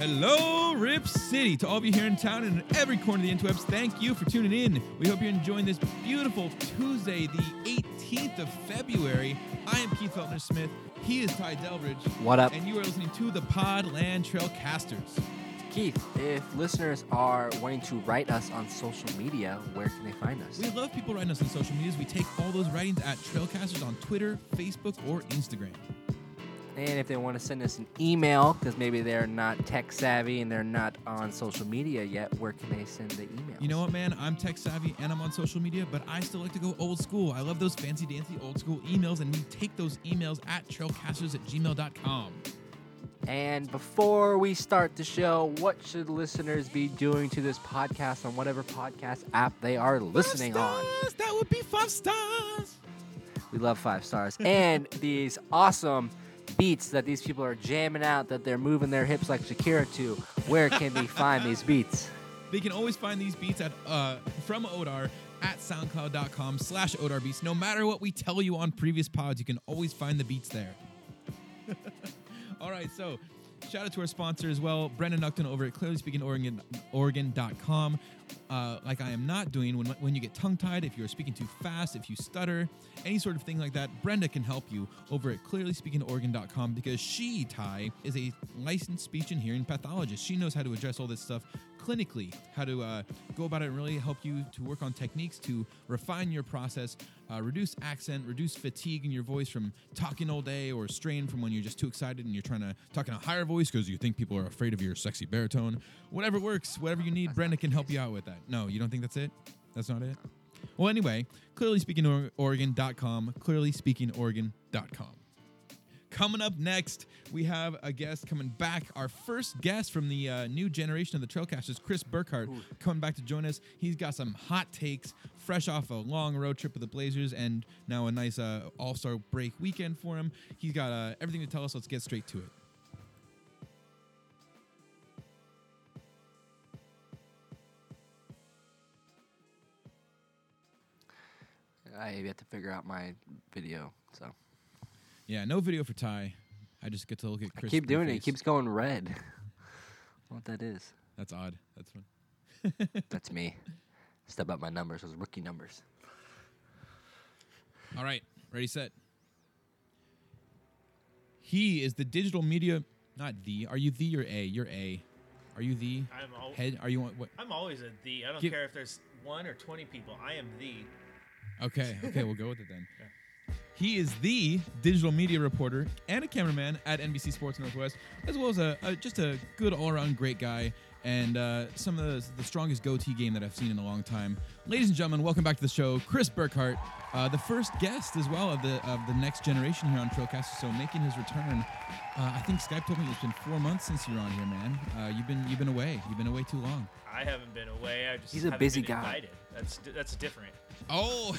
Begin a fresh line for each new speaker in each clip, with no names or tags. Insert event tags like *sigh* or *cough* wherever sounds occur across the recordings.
Hello, Rip City. To all of you here in town and in every corner of the interwebs, thank you for tuning in. We hope you're enjoying this beautiful Tuesday, the 18th of February. I am Keith Feltner Smith. He is Ty Delbridge.
What up?
And you are listening to the Podland Trailcasters.
Keith, if listeners are wanting to write us on social media, where can they find us?
We love people writing us on social medias. We take all those writings at Trailcasters on Twitter, Facebook, or Instagram.
And if they want to send us an email, because maybe they're not tech savvy and they're not on social media yet, where can they send the email?
You know what, man? I'm tech savvy and I'm on social media, but I still like to go old school. I love those fancy dancy old school emails, and we take those emails at trailcasters at gmail.com.
And before we start the show, what should listeners be doing to this podcast on whatever podcast app they are listening
five
on?
That would be five stars.
We love five stars. and these awesome beats that these people are jamming out, that they're moving their hips like Shakira to. Where can we find these beats? *laughs*
They can always find these beats at uh, from Odar at soundcloud.com slash Odar Beats. No matter what we tell you on previous pods, you can always find the beats there. *laughs* All right, so shout out to our sponsor as well, Brendan Nuckton over at Clearly Speaking Oregon, Oregon.com. Uh, like I am not doing when, when you get tongue tied, if you're speaking too fast, if you stutter, any sort of thing like that, Brenda can help you over at clearlyspeakingoregon.com because she, Ty, is a licensed speech and hearing pathologist. She knows how to address all this stuff clinically, how to uh, go about it and really help you to work on techniques to refine your process, uh, reduce accent, reduce fatigue in your voice from talking all day or strain from when you're just too excited and you're trying to talk in a higher voice because you think people are afraid of your sexy baritone. Whatever works, whatever you need, Brenda can help you out with that. No, you don't think that's it? That's not it? Well, anyway, clearlyspeakingoregon.com, clearlyspeakingoregon.com. Coming up next, we have a guest coming back. Our first guest from the uh, new generation of the Trailcasters, Chris Burkhardt, coming back to join us. He's got some hot takes, fresh off a long road trip with the Blazers, and now a nice uh, All Star break weekend for him. He's got uh, everything to tell us. Let's get straight to it.
I have to figure out my video, so
Yeah, no video for Ty. I just get to look at
I
Chris.
keep doing it. It keeps going red. *laughs* what that is?
That's odd. That's fun. *laughs*
That's me. Step up my numbers, those rookie numbers.
All right, ready, set. He is the digital media, not the. Are you the or a? You're a. Are you the
I'm al-
head? Are you what?
I'm always a the. I don't
Give-
care if there's one or twenty people. I am the.
Okay, okay, we'll go with it then. *laughs* He is the digital media reporter and a cameraman at NBC Sports Northwest, as well as a, a just a good all-around great guy and uh, some of the, the strongest goatee game that I've seen in a long time. Ladies and gentlemen, welcome back to the show, Chris Burkhardt, uh, the first guest as well of the of the next generation here on Trailcaster. So making his return. Uh, I think Skype told me it's been four months since you're on here, man. Uh, you've been you've been away. You've been away too long.
I haven't been away. I just
He's a busy
been
guy.
Invited. That's that's different.
Oh,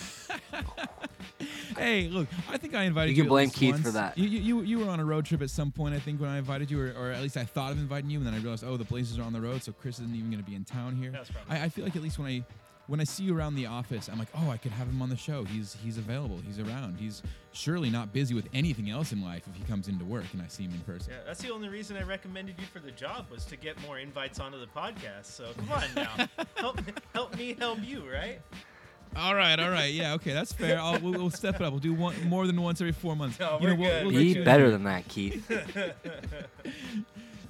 *laughs* hey! Look, I think I invited
You
you.
can blame
least
Keith for that.
You, you you you were on a road trip at some point, I think, when I invited you, or, or at least I thought of inviting you, and then I realized, oh, the Blazers are on the road, so Chris isn't even going to be in town here.
That's probably-
I, I feel like at least when I when I see you around the office, I'm like, oh, I could have him on the show. He's he's available. He's around. He's surely not busy with anything else in life if he comes into work and I see him in person.
Yeah, that's the only reason I recommended you for the job was to get more invites onto the podcast. So come on now, *laughs* help help me help you, right?
All right, all right, yeah, okay, that's fair. I'll, we'll, we'll step it up. We'll do one more than once every four months.
No,
You know,
we're
we'll-
good.
we'll
Be better
here.
than that, Keith. *laughs* *laughs*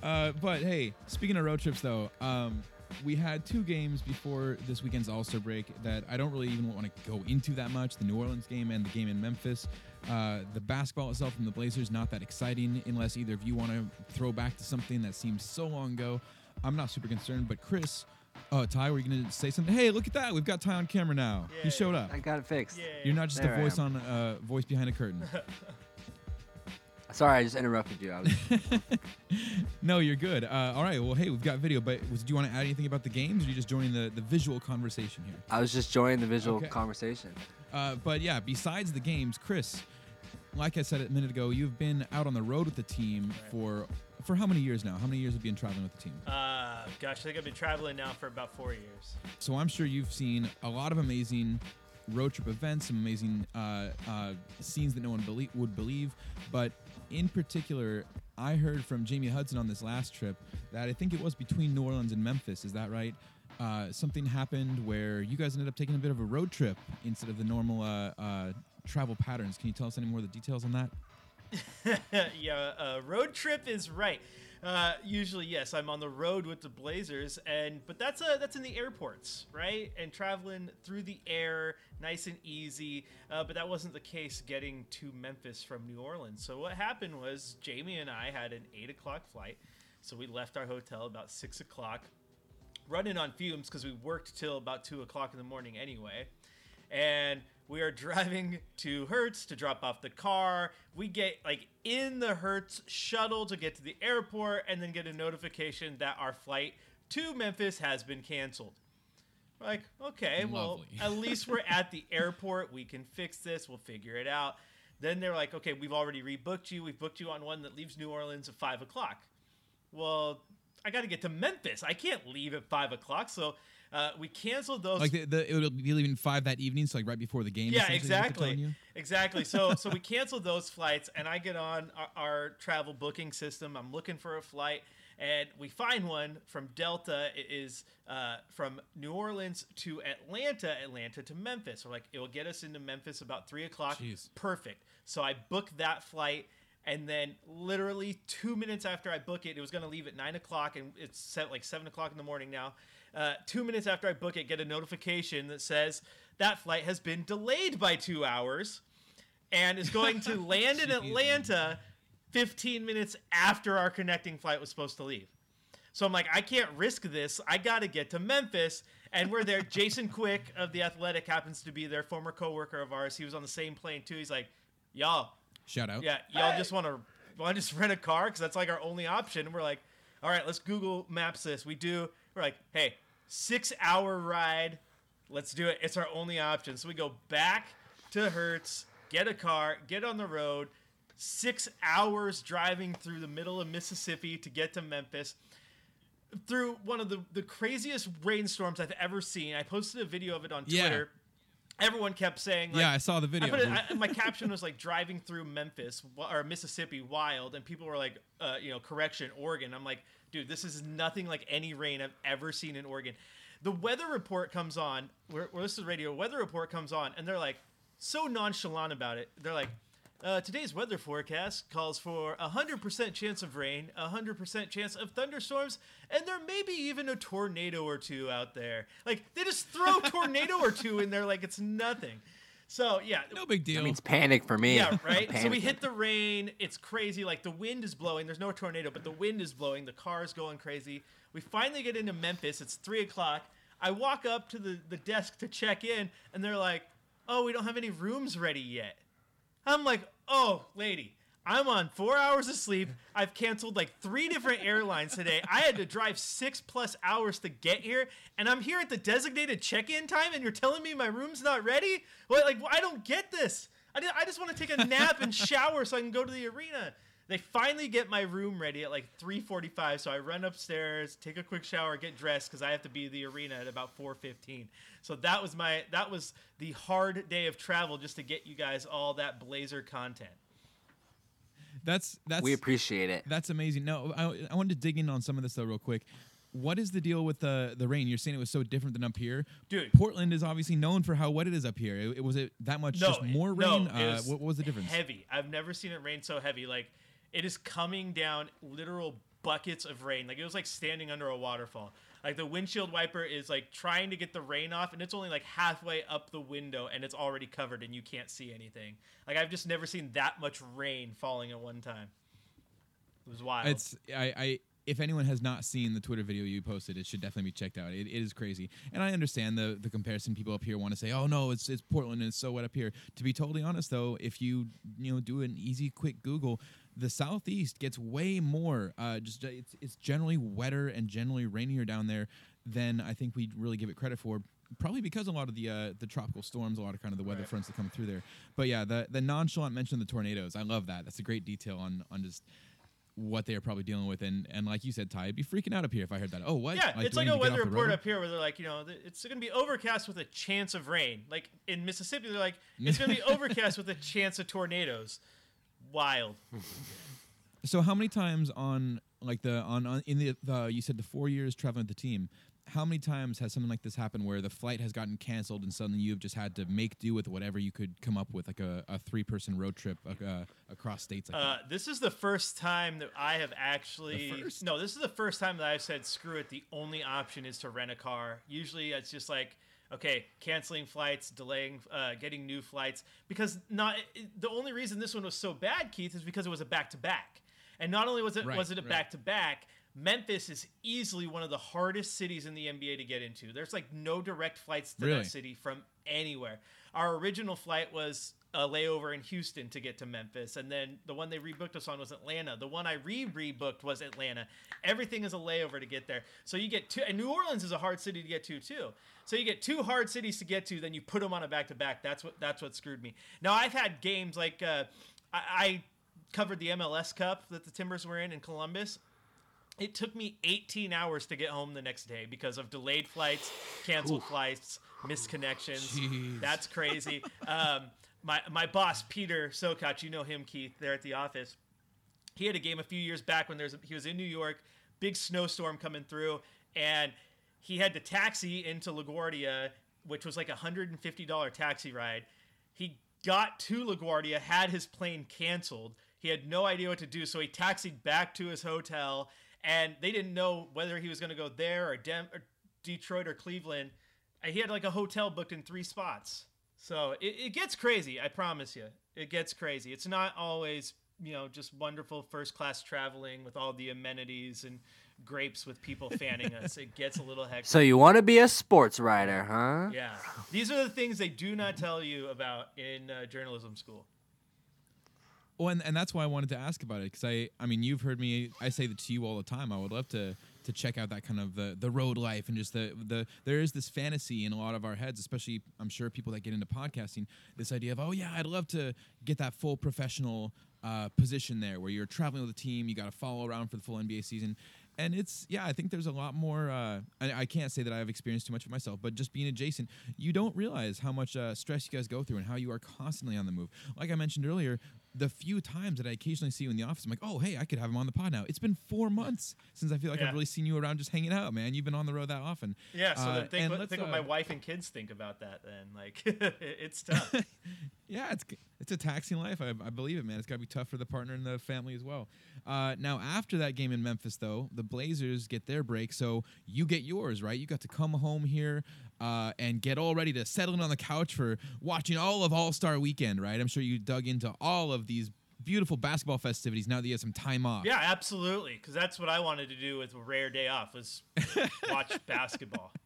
Uh, but hey, speaking of road trips, though, um, we had two games before this weekend's All Star break that I don't really even want to go into that much. The New Orleans game and the game in Memphis. Uh, the basketball itself from the Blazers not that exciting unless either of you want to throw back to something that seems so long ago. I'm not super concerned, but Chris, uh, Ty, were you gonna say something? Hey, look at that! We've got Ty on camera now. He showed up.
I got it fixed.
Yeah.
You're not just
There
a
I
voice
am.
on uh, voice behind a curtain. *laughs*
Sorry, I just interrupted you. I was, *laughs*
no, you're good. Uh, all right. Well, hey, we've got video, but was, do you want to add anything about the games, or are you just joining the, the visual conversation here?
I was just joining the visual
Okay.
conversation.
Uh, but yeah, besides the games, Chris, like I said a minute ago, you've been out on the road with the team for for how many years now? How many years have you been traveling with the team?
Uh, gosh, I think I've been traveling now for about four years.
So I'm sure you've seen a lot of amazing road trip events, some amazing uh, uh, scenes that no one belie- would believe. But in particular, I heard from Jamie Hudson on this last trip that I think it was between New Orleans and Memphis. Is that right? Uh, something happened where you guys ended up taking a bit of a road trip instead of the normal uh, uh, travel patterns. Can you tell us any more of the details on that? *laughs*
yeah, uh, road trip is right. Uh, usually, yes, I'm on the road with the Blazers, and but that's uh, that's in the airports, right? And traveling through the air, nice and easy. Uh, but that wasn't the case getting to Memphis from New Orleans. So what happened was Jamie and I had an eight o'clock flight, so we left our hotel about six o'clock, running on fumes because we worked till about two o'clock in the morning anyway, and we are driving to Hertz to drop off the car. We get like in the Hertz shuttle to get to the airport and then get a notification that our flight to Memphis has been canceled. We're like, okay, well, *laughs* at least we're at the airport. We can fix this. We'll figure it out. Then they're like, okay, we've already rebooked you. We've booked you on one that leaves New Orleans at five o'clock. Well, I got to get to Memphis. I can't leave at five o'clock. So uh, we canceled those.
Like the, the, it would be leaving five that evening, so like right before the game.
Yeah,
essentially, is what they're telling
exactly. Exactly. So *laughs* so we canceled those flights and I get on our, our travel booking system. I'm looking for a flight and we find one from Delta. It is uh, from New Orleans to Atlanta, Atlanta to Memphis. We're like, it will get us into Memphis about three o'clock.
Jeez.
Perfect. So I booked that flight. And then, literally two minutes after I book it, it was going to leave at nine o'clock, and it's set like seven o'clock in the morning now. Uh, two minutes after I book it, get a notification that says that flight has been delayed by two hours, and is going to *laughs* land in Atlanta 15 minutes after our connecting flight was supposed to leave. So I'm like, I can't risk this. I got to get to Memphis. And we're there. *laughs* Jason Quick of The Athletic happens to be their former coworker of ours. He was on the same plane too. He's like, y'all,
Shout out.
yeah, y'all just want to want to just rent a car because that's like our only option. And we're like, all right, let's Google Maps this. We do. We're like, hey, six hour ride. Let's do it. It's our only option. So we go back to Hertz, get a car, get on the road. Six hours driving through the middle of Mississippi to get to Memphis through one of the, the craziest rainstorms I've ever seen. I posted a video of it on
Yeah.
Twitter. Everyone kept saying, like,
yeah, I saw the video.
it, *laughs* I, my caption was like driving through Memphis or Mississippi wild, and people were like, uh, you know, correction, Oregon. I'm like, dude, this is nothing like any rain I've ever seen in Oregon. The weather report comes on. We're, we're listening to radio. Weather report comes on, and they're like so nonchalant about it. They're like, uh, today's weather forecast calls for a hundred percent chance of rain, a hundred percent chance of thunderstorms, and there may be even a tornado or two out there. Like they just throw a tornado or two in there like it's nothing. So yeah,
no big deal.
That means panic for me.
yeah, *laughs* right. so we hit the rain. It's crazy. Like the wind is blowing. There's no tornado, but the wind is blowing. The car's going crazy. We finally get into Memphis. It's three o'clock. I walk up to the, the desk to check in, and they're like, "Oh, we don't have any rooms ready yet." I'm like, "Oh, lady." I'm on four hours of sleep. I've canceled like three different airlines today. I had to drive six plus hours to get here, and I'm here at the designated check-in time, and you're telling me my room's not ready? Well, like I don't get this. I, I just want to take a nap and shower so I can go to the arena. They finally get my room ready at like 3:45, so I run upstairs, take a quick shower, get dressed because I have to be the arena at about 4:15. So that was my that was the hard day of travel just to get you guys all that Blazer content.
That's that's
we appreciate it.
that's amazing. No, I, I wanted to dig in on some of this though, real quick. What is the deal with the the rain? You're saying it was so different than up here,
Dude.
Portland is obviously known for how wet it is up here. It, it- was it that much
No,
just more
no,
rain?
it
uh,
was
what, what was the difference?
Heavy. I've never seen it rain so heavy. Like it is coming down literal buckets of rain. Like it was like standing under a waterfall. Like the windshield wiper is like trying to get the rain off, and it's only like halfway up the window, and it's already covered, and you can't see anything. Like I've just never seen that much rain falling at one time. It was wild.
It's I, I if anyone has not seen the Twitter video you posted, it should definitely be checked out. It, it is crazy, and I understand the the comparison. People up here want to say, "Oh no, it's it's Portland and it's so wet up here." To be totally honest, though, if you you know do an easy, quick Google, the Southeast gets way more. Uh, just it's it's generally wetter and generally rainier down there than I think we really give it credit for. Probably because a lot of the uh, the tropical storms, a lot of kind of the weather
Right.
fronts that come through there. But yeah, the the nonchalant mention of the tornadoes, I love that. That's a great detail on on just what they are probably dealing with. And and like you said, Ty, I'd be freaking out up here if I heard that. Oh, what?
Yeah, it's like a weather report
road?
up here where they're like, you know, it's going to be overcast with a chance of rain. Like in Mississippi, they're like, it's going to be *laughs* overcast with a chance of tornadoes. Wild.
So how many times on like the on, on in the, the you said the four years traveling with the team, how many times has something like this happened where the flight has gotten canceled and suddenly you've just had to make do with whatever you could come up with, like a, a three person road trip uh, across states? Like
Uh, this is the first time that I have actually. No, this is the first time that I've said, screw it. The only option is to rent a car. Usually it's just like, okay, canceling flights, delaying, uh, getting new flights. Because not the only reason this one was so bad, Keith, is because it was a back to back. And not only was it
Right,
was it a back to back, Memphis is easily one of the hardest cities in the NBA to get into. There's like no direct flights to
Really?
that city from anywhere. Our original flight was a layover in Houston to get to Memphis, and then the one they rebooked us on was Atlanta. The one I re rebooked was Atlanta. Everything is a layover to get there. So you get two, and New Orleans is a hard city to get to too. So you get two hard cities to get to, then you put them on a back to back. That's what that's what screwed me. Now I've had games like uh, I, I covered the MLS Cup that the Timbers were in in Columbus. It took me 18 hours to get home the next day because of delayed flights, canceled flights, misconnections.
Jeez.
That's crazy. um, my my boss Peter Sokach, you know him, Keith, there at the office. He had a game a few years back when there's he was in New York, big snowstorm coming through, and he had to taxi into LaGuardia, which was like a hundred and fifty dollar taxi ride. He got to LaGuardia, had his plane canceled. He had no idea what to do, so he taxied back to his hotel, and they didn't know whether he was going to go there or, Dem- or Detroit or Cleveland. And he had like a hotel booked in three spots. So it, it gets crazy. I promise you, it gets crazy. It's not always you know just wonderful first class traveling with all the amenities and grapes with people *laughs* fanning us. It gets a little hectic.
So you want to be a sports writer, huh?
Yeah, these are the things they do not tell you about in uh, journalism school.
Well, and, and that's why I wanted to ask about it because I, I mean, you've heard me. I say that to you all the time. I would love to to check out that kind of the the road life and just the the there is this fantasy in a lot of our heads, especially I'm sure people that get into podcasting. This idea of oh yeah, I'd love to get that full professional uh, position there where you're traveling with a team, you got to follow around for the full NBA season. And it's yeah, I think there's a lot more. Uh, I, I can't say that I've experienced too much of myself, but just being adjacent, you don't realize how much uh, stress you guys go through and how you are constantly on the move. Like I mentioned earlier, the few times that I occasionally see you in the office, I'm like, oh hey, I could have him on the pod now. It's been four months since I feel like
Yeah.
I've really seen you around just hanging out, man. You've been on the road that often.
Yeah, so
Uh,
then think, what, think what
uh,
my wife and kids think about that. Then, like, *laughs* it's tough. *laughs*
yeah, it's it's a taxing life. I, I believe it, man. It's got to be tough for the partner and the family as well. Uh, now, after that game in Memphis, though, the Blazers get their break, so you get yours, right? You got to come home here uh, and get all ready to settle in on the couch for watching all of All Star Weekend, right? I'm sure you dug into all of these beautiful basketball festivities now that you have some time off.
yeah, absolutely, because that's what I wanted to do with a rare day off was *laughs* watch basketball. *laughs*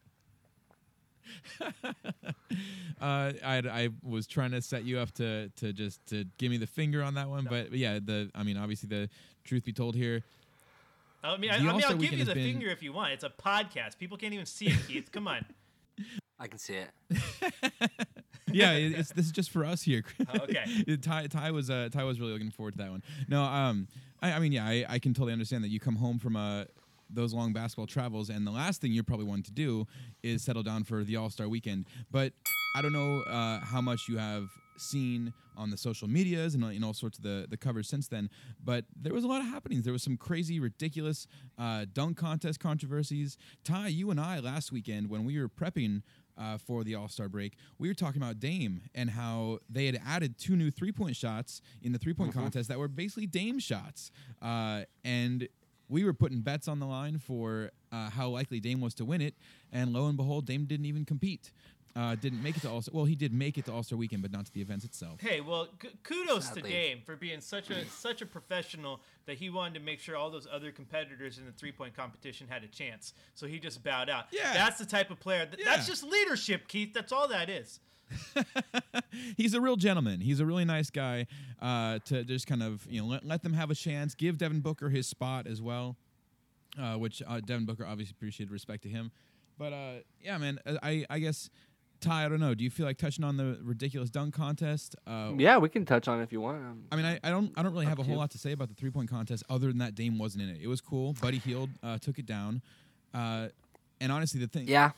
Uh, I I was trying to set you up to to just to give me the finger on that one, but yeah, the I mean, obviously the truth be told here,
I mean, I,
The
I mean,
All-Star
I'll give you the
been-
finger if you want. It's a podcast. People can't even see it, Keith. Come on. *laughs*
I can see it. *laughs*
yeah, *laughs* it, it's this is just for us here.
Oh, okay. *laughs*
Ty, Ty was uh, Ty was really looking forward to that one. No, um, I, I mean, yeah, I, I can totally understand that you come home from uh, those long basketball travels, and the last thing you're probably wanting to do is settle down for the All Star Weekend. But I don't know uh, how much you have seen on the social medias and in all sorts of the the covers since then. But there was a lot of happenings. There was some crazy, ridiculous uh, dunk contest controversies. Ty, you and I last weekend when we were prepping uh, for the All Star break, we were talking about Dame and how they had added two new three point shots in the three point contest that were basically Dame shots. Uh, and we were putting bets on the line for uh, how likely Dame was to win it. And lo and behold, Dame didn't even compete. Uh, didn't make it to All Star. Well, he did make it to All Star weekend, but not to the events itself.
Hey, well, k- kudos
Sadly.
to Dame for being such a such a professional that he wanted to make sure all those other competitors in the three point competition had a chance. So he just bowed out.
Yeah.
that's the type of player. That, That's just leadership, Keith. That's all that is. *laughs*
He's a real gentleman. He's a really nice guy. Uh, to just kind of you know let, let them have a chance. Give Devin Booker his spot as well, uh, which uh, Devin Booker obviously appreciated respect to him. But uh, yeah, man, uh, I I guess Ty, I don't know. Do you feel like touching on the ridiculous dunk contest? Uh,
Yeah, we can touch on it if you want. Um,
I mean, I, I don't I don't really have a whole
you.
lot to say about the three point contest other than that Dame wasn't in it. It was cool. Buddy Hield uh, took it down, uh, and honestly, the thing.
yeah,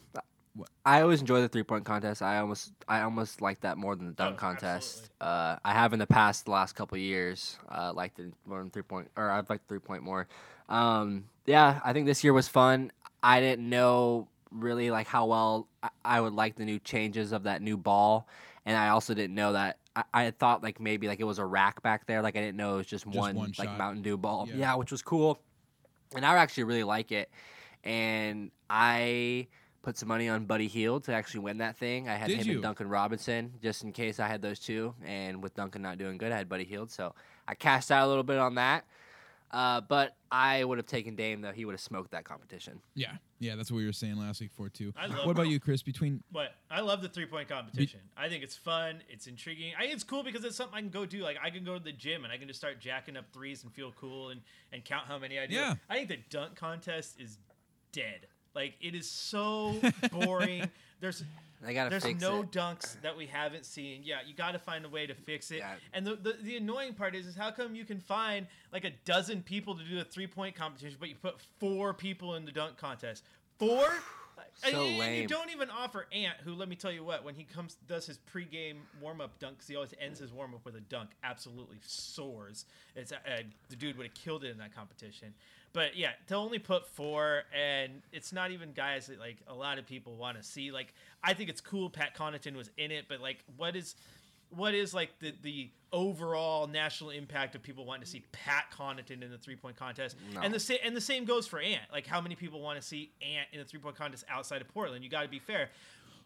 I always enjoy the three point contest. I almost I almost like that more than the dunk
Oh,
contest. Uh, I have in the past the last couple of years uh, liked it more than three point or I've liked three point more. Um, yeah, I think this year was fun. I didn't know really like how well I, I would like the new changes of that new ball, and I also didn't know that. I, I thought like maybe like it was a rack back there. Like I didn't know it was just, one,
one
like
shot.
Mountain Dew ball.
Yeah.
yeah, which was cool, and I actually really like it. And I put some money on Buddy Hield to actually win that thing. I had
Did
him
you?
and Duncan Robinson just in case I had those two. And with Duncan not doing good, I had Buddy Hield. So I cashed out a little bit on that. Uh, but I would have taken Dame though. He would have smoked that competition.
Yeah, yeah, that's what we were saying last week for too.
I love
What about you, Chris? Between
But I love the three point competition. I think it's fun. It's intriguing. I it's cool because it's something I can go do. Like I can go to the gym and I can just start jacking up threes and feel cool and, and count how many I do.
Yeah.
I think the dunk contest is dead. Like it is so *laughs* boring. There's
They gotta
there's
fix
no
it.
dunks that we haven't seen. Yeah, you got to find a way to fix it.
Yeah.
And the, the the annoying part is, is how come you can find like a dozen people to do a three point competition, but you put four people in the dunk contest? Four. *sighs* And-
So
and you don't even offer Ant, who let me tell you what, when he comes does his pregame warm up dunk, because he always ends his warm up with a dunk, absolutely soars. It's uh, the dude would have killed it in that competition. But yeah, to only put four, and it's not even guys that like a lot of people want to see. Like I think it's cool Pat Connaughton was in it, but like what is what is like the the overall national impact of people wanting to see Pat Connaughton in the three point contest?
No.
And the sa- and the same goes for Ant. Like how many people want to see Ant in the three point contest outside of Portland? You got to be fair.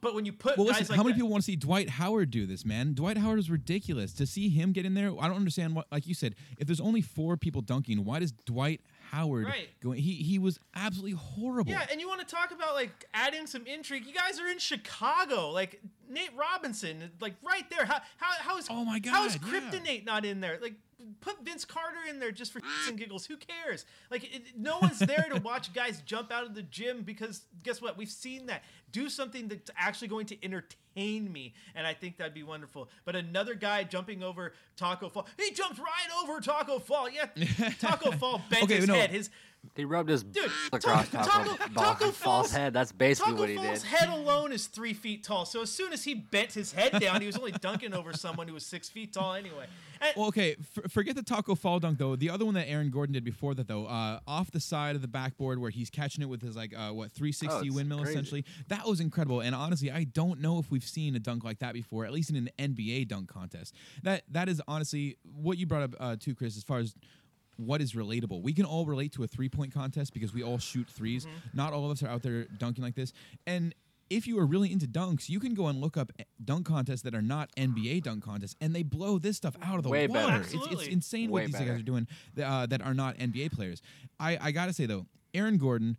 But when you put
well,
guys
listen,
like
how many
that-
people want to see Dwight Howard do this, man? Dwight Howard is ridiculous. To see him get in there, I don't understand what. Like you said, if there's only four people dunking, why does Dwight Howard
Right.
go? He he was absolutely horrible.
Yeah, and you want to talk about like adding some intrigue? You guys are in Chicago, like Nate Robinson, like right there. How how how is
Oh my
How is
God, yeah.
Kryptonate not in there? Like put Vince Carter in there just for and giggles. Who cares? Like it, no one's there to watch *laughs* guys jump out of the gym because guess what? We've seen that. Do something that's actually going to entertain me, and I think that'd be wonderful. But another guy jumping over Taco Fall, he jumped right over Taco Fall. Yeah, *laughs* Taco Fall bent
Okay,
his
no.
head. His
He rubbed his
Dude,
across
Taco-
Taco,
Taco- Taco
Fall's
Fall's-
head. That's basically
Taco
what he
Fall's
did.
head alone is three feet tall. So as soon as he bent his head down, he was only dunking over someone who was six feet tall anyway. And,
Well, okay, f- forget the taco fall dunk though. The other one that Aaron Gordon did before that though, uh, off the side of the backboard where he's catching it with his like uh, what 360
Oh,
windmill
crazy.
essentially. That was incredible. And honestly, I don't know if we've seen a dunk like that before, at least in an NBA dunk contest. That that is honestly what you brought up uh, too, Chris, as far as what is relatable. We can all relate to a three point contest because we all shoot 3s Not all of us are out there dunking like this. And if you are really into dunks, you can go and look up dunk contests that are not NBA dunk contests, and they blow this stuff out of the
Way
water.
better.
It's, it's insane
Way
what these
better.
guys are doing that, uh, that are not NBA players. I, I gotta say though, Aaron Gordon,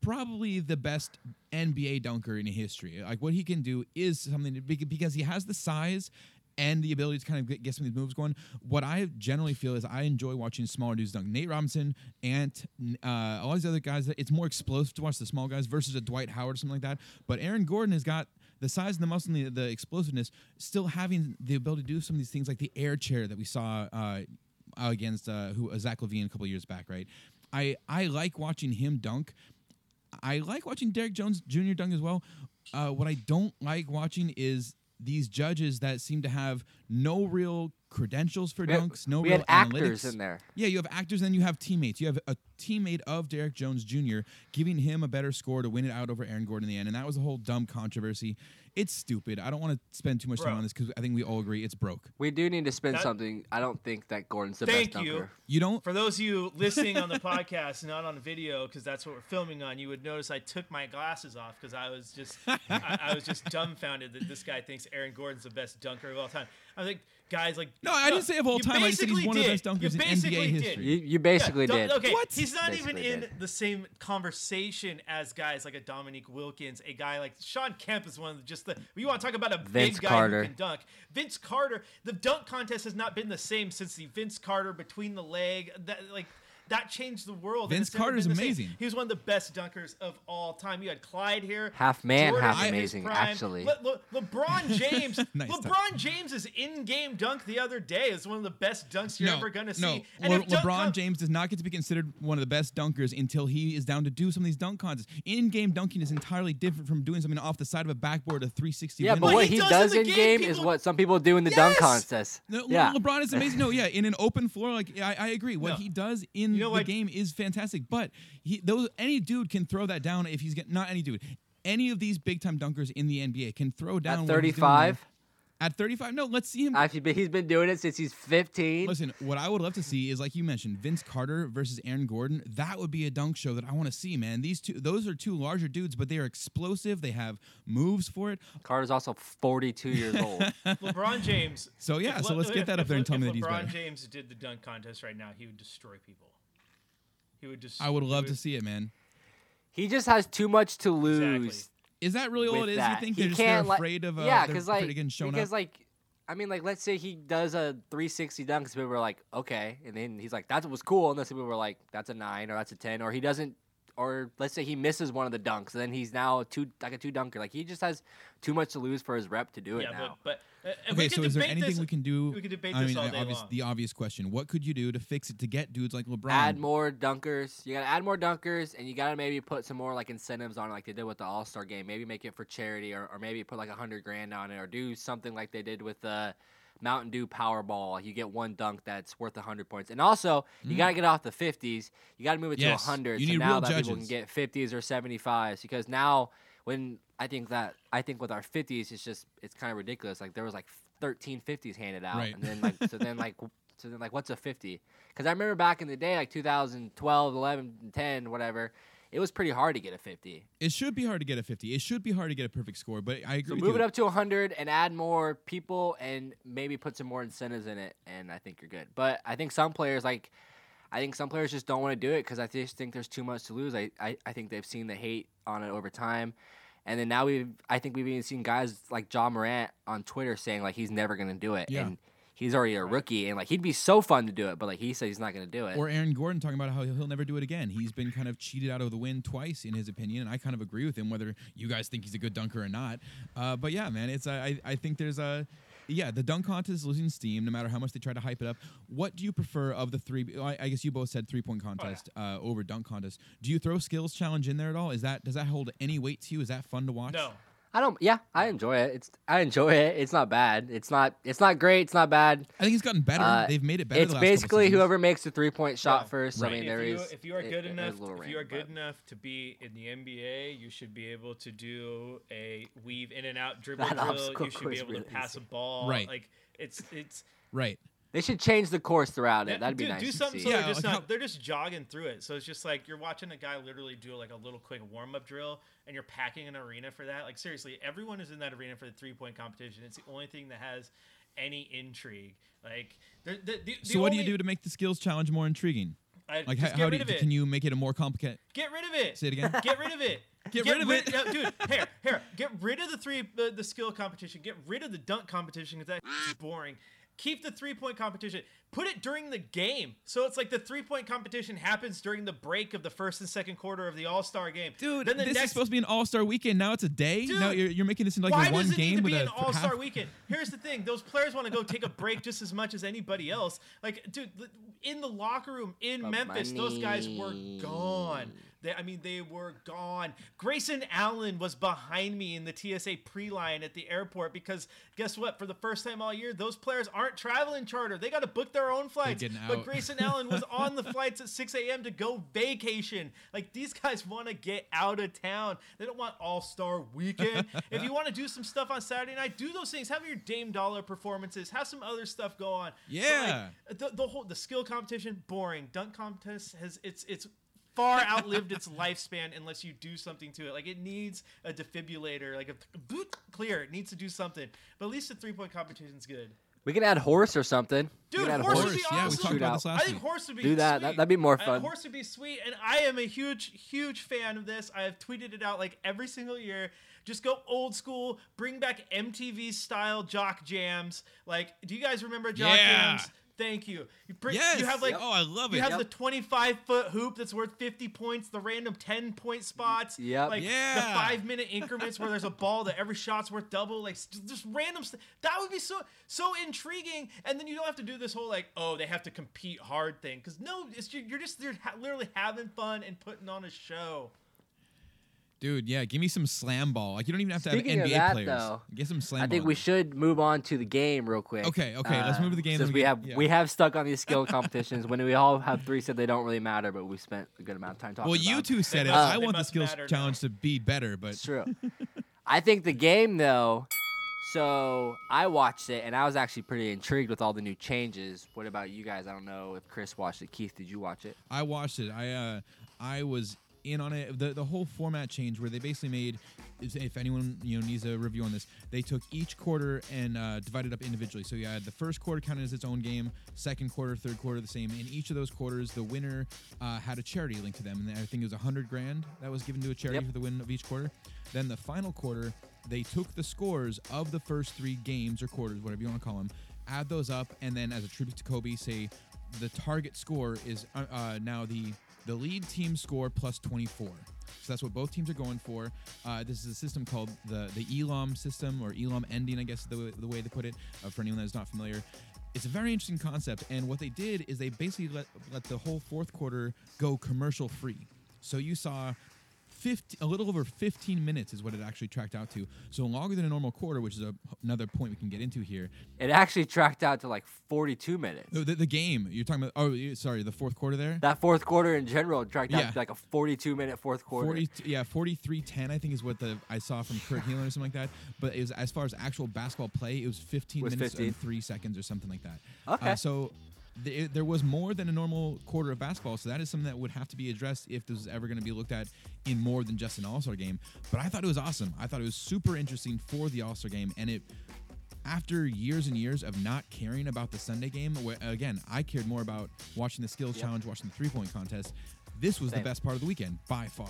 probably the best NBA dunker in history. Like what he can do is something to, because he has the size and the ability to kind of get, get some of these moves going. What I generally feel is I enjoy watching smaller dudes dunk. Nate Robinson, Ant, uh, all these other guys. It's more explosive to watch the small guys versus a Dwight Howard or something like that. But Aaron Gordon has got the size and the muscle and the, the explosiveness, still having the ability to do some of these things like the air chair that we saw uh, against uh, who uh, Zach LaVine a couple years back, right? I I like watching him dunk. I like watching Derrick Jones Jr. dunk as well. Uh, what I don't like watching is these judges that seem to have no real credentials for
We had-
dunks, no
we
real
had actors
analytics.
in there.
Yeah, you have actors and you have teammates. You have a teammate of Derrick Jones Jr. giving him a better score to win it out over Aaron Gordon in the end, and that was a whole dumb controversy. It's stupid. I don't want to spend too much time on this because I think we all agree it's broke.
We do need to spend
That-
something. I don't think that Gordon's the
Thank
best
you.
dunker.
You don't?
for those of you listening on the podcast, not on video, because that's what we're filming on, you would notice I took my glasses off because I was just I, I was just *laughs* dumbfounded that this guy thinks Aaron Gordon's the best dunker of all time. I think guys like
No, I didn't say of all
you
time. I just said he's
basically
one of the
did.
best dunkers
You
in
basically
NBA
did.
history.
You, you basically
Yeah,
did.
don't- Okay,
What?
he's not even
Basically
in
did.
the same conversation as guys like a Dominique Wilkins, a guy like Shawn Kemp is one of the, just the. You want to talk about a
Vince
big guy
Carter.
who can dunk? Vince Carter. The dunk contest has not been the same since the Vince Carter between the leg. That like that changed the world. and
Vince
it's never
Carter's
been same.
amazing.
He was one of the best dunkers of all time. You had Clyde here,
Half man,
Jordan
half amazing, actually.
Le- Le- LeBron *laughs* James,
Nice touch.
LeBron James's in-game dunk the other day is one of the best dunks you're
no,
ever gonna
no.
see. And
Le-
if dunk
LeBron James does not get to be considered one of the best dunkers until he is down to do some of these dunk contests. In-game dunking is entirely different from doing something off the side of a backboard, a 360.
Yeah,
window.
but
What
what
he
he
does
does
in
in
the
game
game,
is what some people do in the dunk
Yes!
contest.
No, Le-
yeah.
LeBron is amazing. No, yeah, in an open floor, like I, I agree. What
No.
he does in
You know
the
what?
game is fantastic. But he, those any dude can throw that down if he's get not any dude. Any of these big time dunkers in the NBA can throw down
At
what he's doing
35.
At 35, no, let's see him.
actually, he's been doing it since he's 15.
Listen, what I would love to see is like you mentioned, Vince Carter versus Aaron Gordon. That would be a dunk show that I want to see, man. These two, those are two larger dudes, but they are explosive. They have moves for it.
Carter's also 42 years old. *laughs*
LeBron James.
So, yeah,
if
so let's get that up there and
Le-
tell me
if
that he's
LeBron
better.
James did the dunk contest right now, he would destroy people. He would just.
I would
he
love to see it, man.
he just has too much to lose.
Exactly.
Is that really all it is?
that.
You think
he
they're just they're
can't, like-
afraid of uh,
yeah,
they're
because
afraid
like
of getting
because
up?
like I mean like let's say he does a 360 dunk, because people were like okay, and then he's like that was cool, and then some people were like that's a nine or that's a ten, or he doesn't, or let's say he misses one of the dunks, and then he's now two like a two dunker, like he just has too much to lose for his rep to do it
Yeah,
now.
but but uh,
Okay, so is there anything
this-
we can do?
we could debate
I
this
mean,
all
the
day
obvious,
long.
the obvious question: What could you do to fix it to get dudes like LeBron?
add more dunkers. You gotta add more dunkers, and you gotta maybe put some more like incentives on, it, like they did with the All Star game. Maybe make it for charity, or, or maybe put like a hundred grand on it, or do something like they did with the Mountain Dew Powerball. You get one dunk that's worth a hundred points, and also you gotta get off the fifties. You gotta move it
Mm. Yes,
to a hundred.
you
So now that people can get fifties or seventy fives, because now when I think that I think with our fifties, it's just it's kind of ridiculous. Like there was like 13 50s handed out,
Right.
and then like so then like *laughs* so then like what's a 50? Because I remember back in the day, like 2012, 11, 10, whatever, it was pretty hard to get a 50.
It should be hard to get a 50. It should be hard to get a perfect score, but I agree
So
with
move it up to 100 and add more people and maybe put some more incentives in it, and I think you're good. But I think some players like. I think some players just don't want to do it because I just think there's too much to lose. I, I, I think they've seen the hate on it over time. And then now we've I think we've even seen guys like Ja Morant on Twitter saying like he's never gonna do it.
Yeah.
And he's already a rookie and like he'd be so fun to do it, but like he said he's not gonna do it.
Or Aaron Gordon talking about how he'll never do it again. He's been kind of cheated out of the win twice, in his opinion, and I kind of agree with him. Whether you guys think he's a good dunker or not, uh, but yeah, man, it's I I think there's a. Yeah, the dunk contest is losing steam no matter how much they try to hype it up. What do you prefer of the three? I, I guess you both said three point contest uh, over dunk contest. Do you throw skills challenge in there at all? Is that does that hold any weight to you? Is that fun to watch?
No.
I don't yeah, I enjoy it. It's I enjoy it. It's not bad. It's not it's not great, it's not bad.
I think it's gotten better.
Uh,
They've made it better.
It's
the last
basically whoever makes the three point shot
Yeah.
first.
Right.
I mean
if
there
you,
is
if you are good
it-
enough
there's a little
if you are good
but-
enough to be in the NBA, you should be able to do a weave in and out dribble
That
drill. You should be able
really
to pass a ball.
Right.
Like it's it's
right.
They should change the course throughout
Yeah,
it. That'd be
do,
nice.
Do
to
something
see.
so
Yeah,
they're just
like
not they're just jogging through it. So it's just like you're watching a guy literally do like a little quick warm up drill, and you're packing an arena for that. Like seriously, everyone is in that arena for the three point competition. It's the only thing that has any intrigue. Like the, the, the,
So what do you do to make the skills challenge more intriguing?
I,
Like
just
how,
get
how do you,
of it.
can you make it a more complicated?
Get rid of it.
Say it again. *laughs*
Get rid of it. *laughs*
Get rid of it. *laughs*
no, dude. Here, here. Get rid of the three, the, the skill competition. Get rid of the dunk competition because that's boring. Keep the three point competition. Put it during the game, so it's like the three point competition happens during the break of the first and second quarter of the All Star game.
Dude,
then the
this
next
is supposed to be an All Star weekend. Now it's a day.
Dude,
now you're, you're making this into like
Why
a one
does it
game
need to
with
be an All Star
half-
weekend? Here's the thing: those players want to go take a break just as much as anybody else. Like, dude, in the locker room in
But
Memphis, those guys were gone. They, I mean, they were gone. Grayson Allen was behind me in the TSA pre-line at the airport because guess what? For the first time all year, those players aren't traveling charter. They got to book their own flights. But. Grayson Allen was on the flights at 6 a.m. to go vacation. Like these guys want to get out of town. They don't want All Star Weekend. if you want to do some stuff on Saturday night, do those things. Have your Dame Dollar performances. Have some other stuff go on. But, like,
Yeah.
the, the whole the skill competition boring. Dunk contest has it's it's far outlived its *laughs* lifespan unless you do something to it. Like it needs a defibrillator, like a boot clear. It needs to do something. But at least the three point competition's good.
We can add horse or something. We
Dude,
can add
horse would
Horse,
be
yeah, we
awesome.
talked about
Shootout.
this
I think horse would be
Do that.
Sweet.
That- that'd be more
Uh,
fun.
horse would be sweet, and I am a huge, huge fan of this. I have tweeted it out like every single year. Just go old school. Bring back MTV style jock jams. Like, do you guys remember jock
Yeah.
jams? Thank you. You, bring,
Yes.
you have like
oh, I love it.
you have
Yep.
the 25 foot hoop that's worth 50 points, the random 10 point spots.
Yep.
Like
Yeah.
the five minute increments where there's a ball that every shot's worth double. Like just random stuff. That would be so so intriguing. And then you don't have to do this whole like, oh, they have to compete hard thing. Because no, it's you're just you're ha- literally having fun and putting on a show.
Dude, yeah, give me some slam ball. Like you don't even have to
Speaking
have
of
NBA
that,
players.
though,
Get some slam
I think
ball.
we should move on to the game real quick.
Okay, okay, let's move to the game,
Since we
we-
have
yeah.
we have stuck on these skill competitions when we all have three said they don't really matter, but we spent a good amount of time talking.
Well, you
about
two said it.
must-
I want the skills
matter now.
challenge to be better, but
It's true. *laughs* I think the game though. So I watched it and I was actually pretty intrigued with all the new changes. What about you guys? I don't know if Chris watched it. Keith, did you watch it?
I watched it. I uh, I was in on it. The the whole format change where they basically made. If anyone you know needs a review on this, they took each quarter and uh, divided up individually. So you had the first quarter counted as its own game, second quarter, third quarter the same. In each of those quarters, the winner uh, had a charity linked to them, and I think it was a hundred grand that was given to a charity
Yep.
for the win of each quarter. Then the final quarter, they took the scores of the first three games or quarters, whatever you want to call them, add those up, and then as a tribute to Kobe, say the target score is uh, uh, now the the lead team score plus 24. So that's what both teams are going for. Uh, this is a system called the the Elam system or Elam ending, I guess the, the way they put it. Uh, for anyone that's not familiar, it's a very interesting concept. And what they did is they basically let let the whole fourth quarter go commercial free. So you saw 50, a little over 15 minutes is what it actually tracked out to. So longer than a normal quarter, which is a, another point we can get into here.
It actually tracked out to like 42 minutes.
The, the, the game you're talking about. Oh, sorry, the fourth quarter there.
That fourth quarter in general tracked out to like a 42 minute fourth quarter.
40, yeah, 43-10, I think is what the I saw from Kurt Helin or something like that. But it was as far as actual basketball play, it was 15
Was
minutes
15.
and three seconds or something like that.
Okay.
Uh, so there was more than a normal quarter of basketball. So that is something that would have to be addressed if this was ever going to be looked at in more than just an All Star game. But I thought it was awesome. I thought it was super interesting for the All Star game, and it. After years and years of not caring about the Sunday game, where again I cared more about watching the skills
Yep.
challenge, watching the three point contest. This was
Same.
the best part of the weekend by far.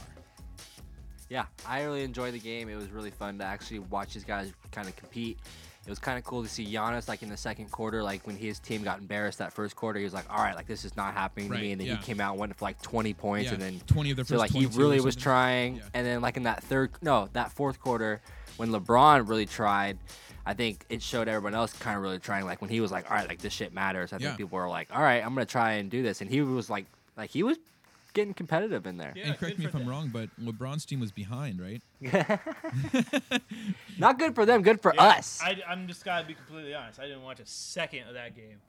Yeah, I really enjoyed the game. It was really fun to actually watch these guys kind of compete. It was kind of cool to see Giannis like in the second quarter, like when his team got embarrassed that first quarter, he was like, "All right, like this is not happening to
Right,
me." And then
yeah.
he came out and went for like 20 points,
Yeah,
and then
20 of the
so
first
like he really was trying.
Yeah.
And then like in that third, no, that fourth quarter, when LeBron really tried, I think it showed everyone else kind of really trying. Like when he was like, "All right, like this shit matters." I think people were like, "All right, I'm gonna try and do this," and he was like, like he was getting competitive in there.
Yeah,
and correct me if I'm
them.
wrong, but LeBron's team was behind, right? *laughs* *laughs*
Not good for them, good for
Yeah,
us.
I, I'm just gotta be completely honest. I didn't watch a second of that game.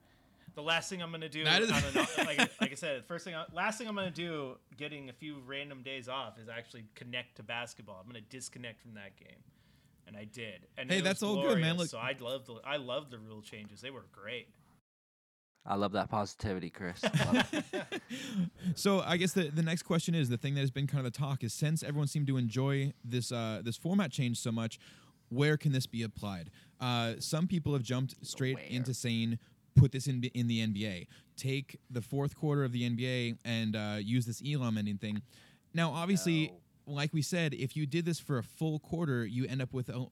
The last thing I'm gonna do,
That is-
on *laughs* a, like, like I said, first thing, I, last thing I'm gonna do, getting a few random days off, is actually connect to basketball. I'm gonna disconnect from that game, and I did. And
Hey, that's
was
all good, man. Look-
so I love the, I love the rule changes. They were great.
I love that positivity, Chris. *laughs*
So I guess the, the next question is the thing that has been kind of the talk is since everyone seemed to enjoy this uh, this format change so much, where can this be applied? Uh, some people have jumped straight
Where?
into saying put this in in the NBA. Take the fourth quarter of the NBA and uh, use this Elam ending thing. Now, obviously.
No.
Like we said, if you did this for a full quarter, you end up with a,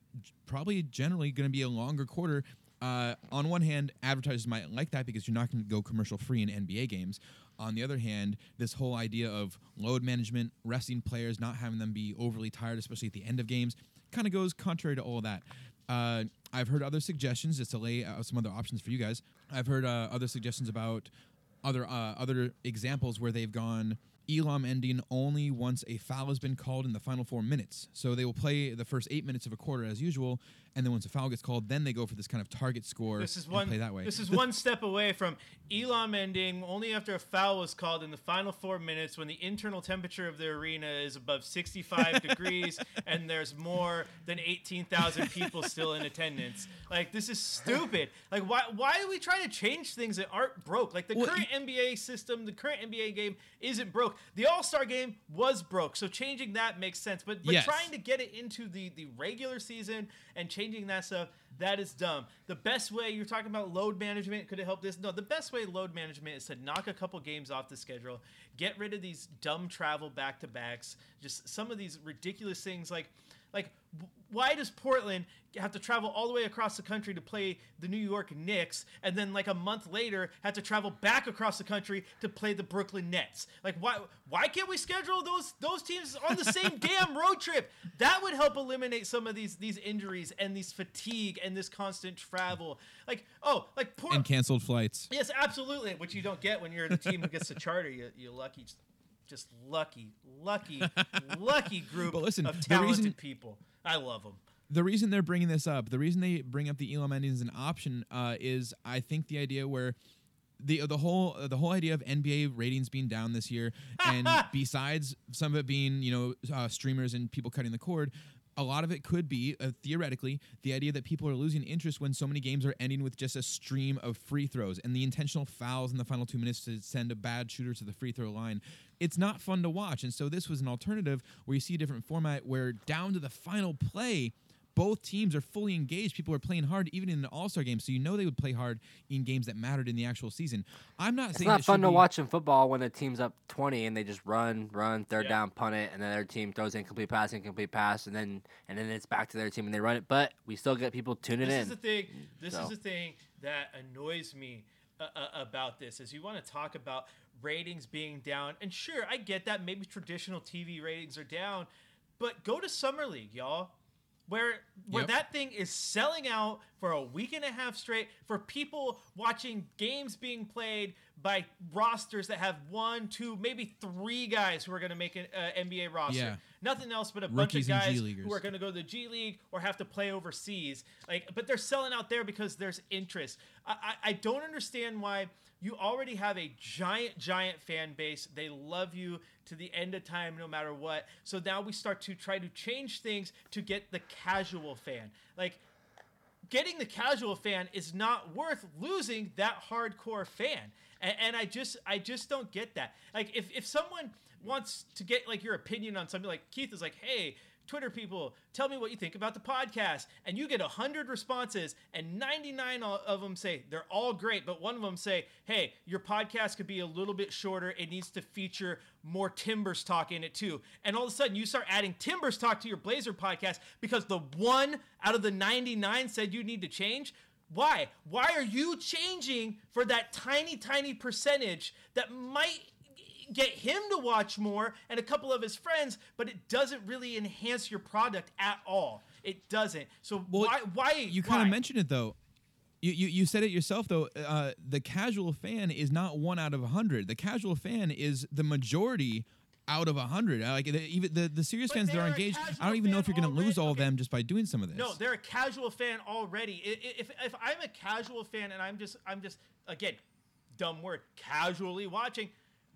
probably generally going to be a longer quarter. Uh, on one hand, advertisers might like that because you're not going to go commercial free in NBA games. On the other hand, this whole idea of load management, resting players, not having them be overly tired, especially at the end of games, kind of goes contrary to all that. Uh, I've heard other suggestions just to lay out some other options for you guys. I've heard uh, other suggestions about other uh, other examples where they've gone Elam ending only once a foul has been called in the final four minutes. So they will play the first eight minutes of a quarter as usual, and then once a foul gets called, then they go for this kind of target score
This is one.
play that way.
This is
The-
one step away from Elam ending only after a foul was called in the final four minutes when the internal temperature of the arena is above 65 *laughs* degrees and there's more than 18,000 people still in attendance. Like this is stupid. Like why why are we trying to change things that aren't broke? Like the
Well,
current NBA system, the current NBA game isn't broke. The All Star game was broke, so changing that makes sense. But but
Yes.
trying to get it into the the regular season and changing that stuff that is dumb. The best way you're talking about load management could it help this? No, the best way load management is to knock a couple games off the schedule, get rid of these dumb travel back to backs, just some of these ridiculous things like like why does Portland have to travel all the way across the country to play the New York Knicks and then like a month later have to travel back across the country to play the Brooklyn Nets? Like why why can't we schedule those those teams on the same *laughs* damn road trip? That would help eliminate some of these these injuries and these fatigue and this constant travel. Like oh, like Port-
and canceled flights.
Yes, absolutely, which you don't get when you're the team who gets to charter. You you lucky just lucky, lucky, *laughs* lucky group
But listen,
of
the
talented
reason-
people. I love them.
the reason they're bringing this up, the reason they bring up the Elam ending as an option, uh, is I think the idea where the the whole the whole idea of NBA ratings being down this year, and *laughs* besides some of it being you know uh, streamers and people cutting the cord. A lot of it could be uh, theoretically the idea that people are losing interest when so many games are ending with just a stream of free throws and the intentional fouls in the final two minutes to send a bad shooter to the free throw line. It's not fun to watch, and so this was an alternative where you see a different format where down to the final play, both teams are fully engaged. People are playing hard, even in an All Star game. So you know they would play hard in games that mattered in the actual season. I'm not saying
It's
saying
not
it
fun to
be-
watch in football when the team's up 20 and they just run, run, third
Yeah.
down, punt it, and then their team throws incomplete pass, incomplete pass, and then and then it's back to their team and they run it. But we still get people tuning
This
in.
This is the thing. This
So.
is the thing that annoys me uh, uh, about this is you want to talk about ratings being down, and sure, I get that. Maybe traditional TV ratings are down, but go to summer league, y'all. Where where
Yep.
that thing is selling out for a week and a half straight for people watching games being played by rosters that have one, two, maybe three guys who are going to make an uh, NBA roster.
Yeah.
Nothing else but a bunch of
Rookies and G
guys who are going to go to the G League or have to play overseas. Like, but they're selling out there because there's interest. I, I, I don't understand why you already have a giant, giant fan base. They love you to the end of time, no matter what. So now we start to try to change things to get the casual fan. Like, getting the casual fan is not worth losing that hardcore fan. And, and I just I just don't get that. Like if, if someone wants to get like your opinion on something like Keith is like, hey, Twitter people, tell me what you think about the podcast. And you get 100 responses, and 99 of them say they're all great, but one of them say, hey, your podcast could be a little bit shorter. It needs to feature more Timbers talk in it too. And all of a sudden, you start adding Timbers talk to your Blazer podcast because the one out of the 99 said you need to change. Why? Why are you changing for that tiny, tiny percentage that might get him to watch more and a couple of his friends, but it doesn't really enhance your product at all. It doesn't. So
Well,
why? Why?
You kind of mentioned it though. You, you, you said it yourself though. Uh, the casual fan is not one out of a hundred. The casual fan is the majority out of a hundred. Uh, Like the, even the the serious
But
fans that are engaged. I don't even know if you're going to lose all of
Okay.
them just by doing some of this.
No, they're a casual fan already. I- i- If, if I'm a casual fan and I'm just I'm just again, dumb word, casually watching,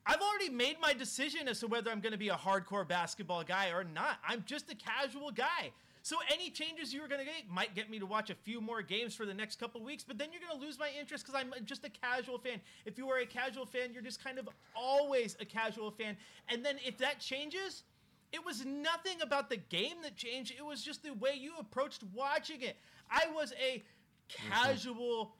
I've already made my decision as to whether I'm going to be a hardcore basketball guy or not. I'm just a casual guy. So any changes you were going to get might get me to watch a few more games for the next couple weeks, but then you're going to lose my interest because I'm uh, just a casual fan. If you are a casual fan, you're just kind of always a casual fan. And then if that changes, it was nothing about the game that changed. It was just the way you approached watching it. I was a mm-hmm. casual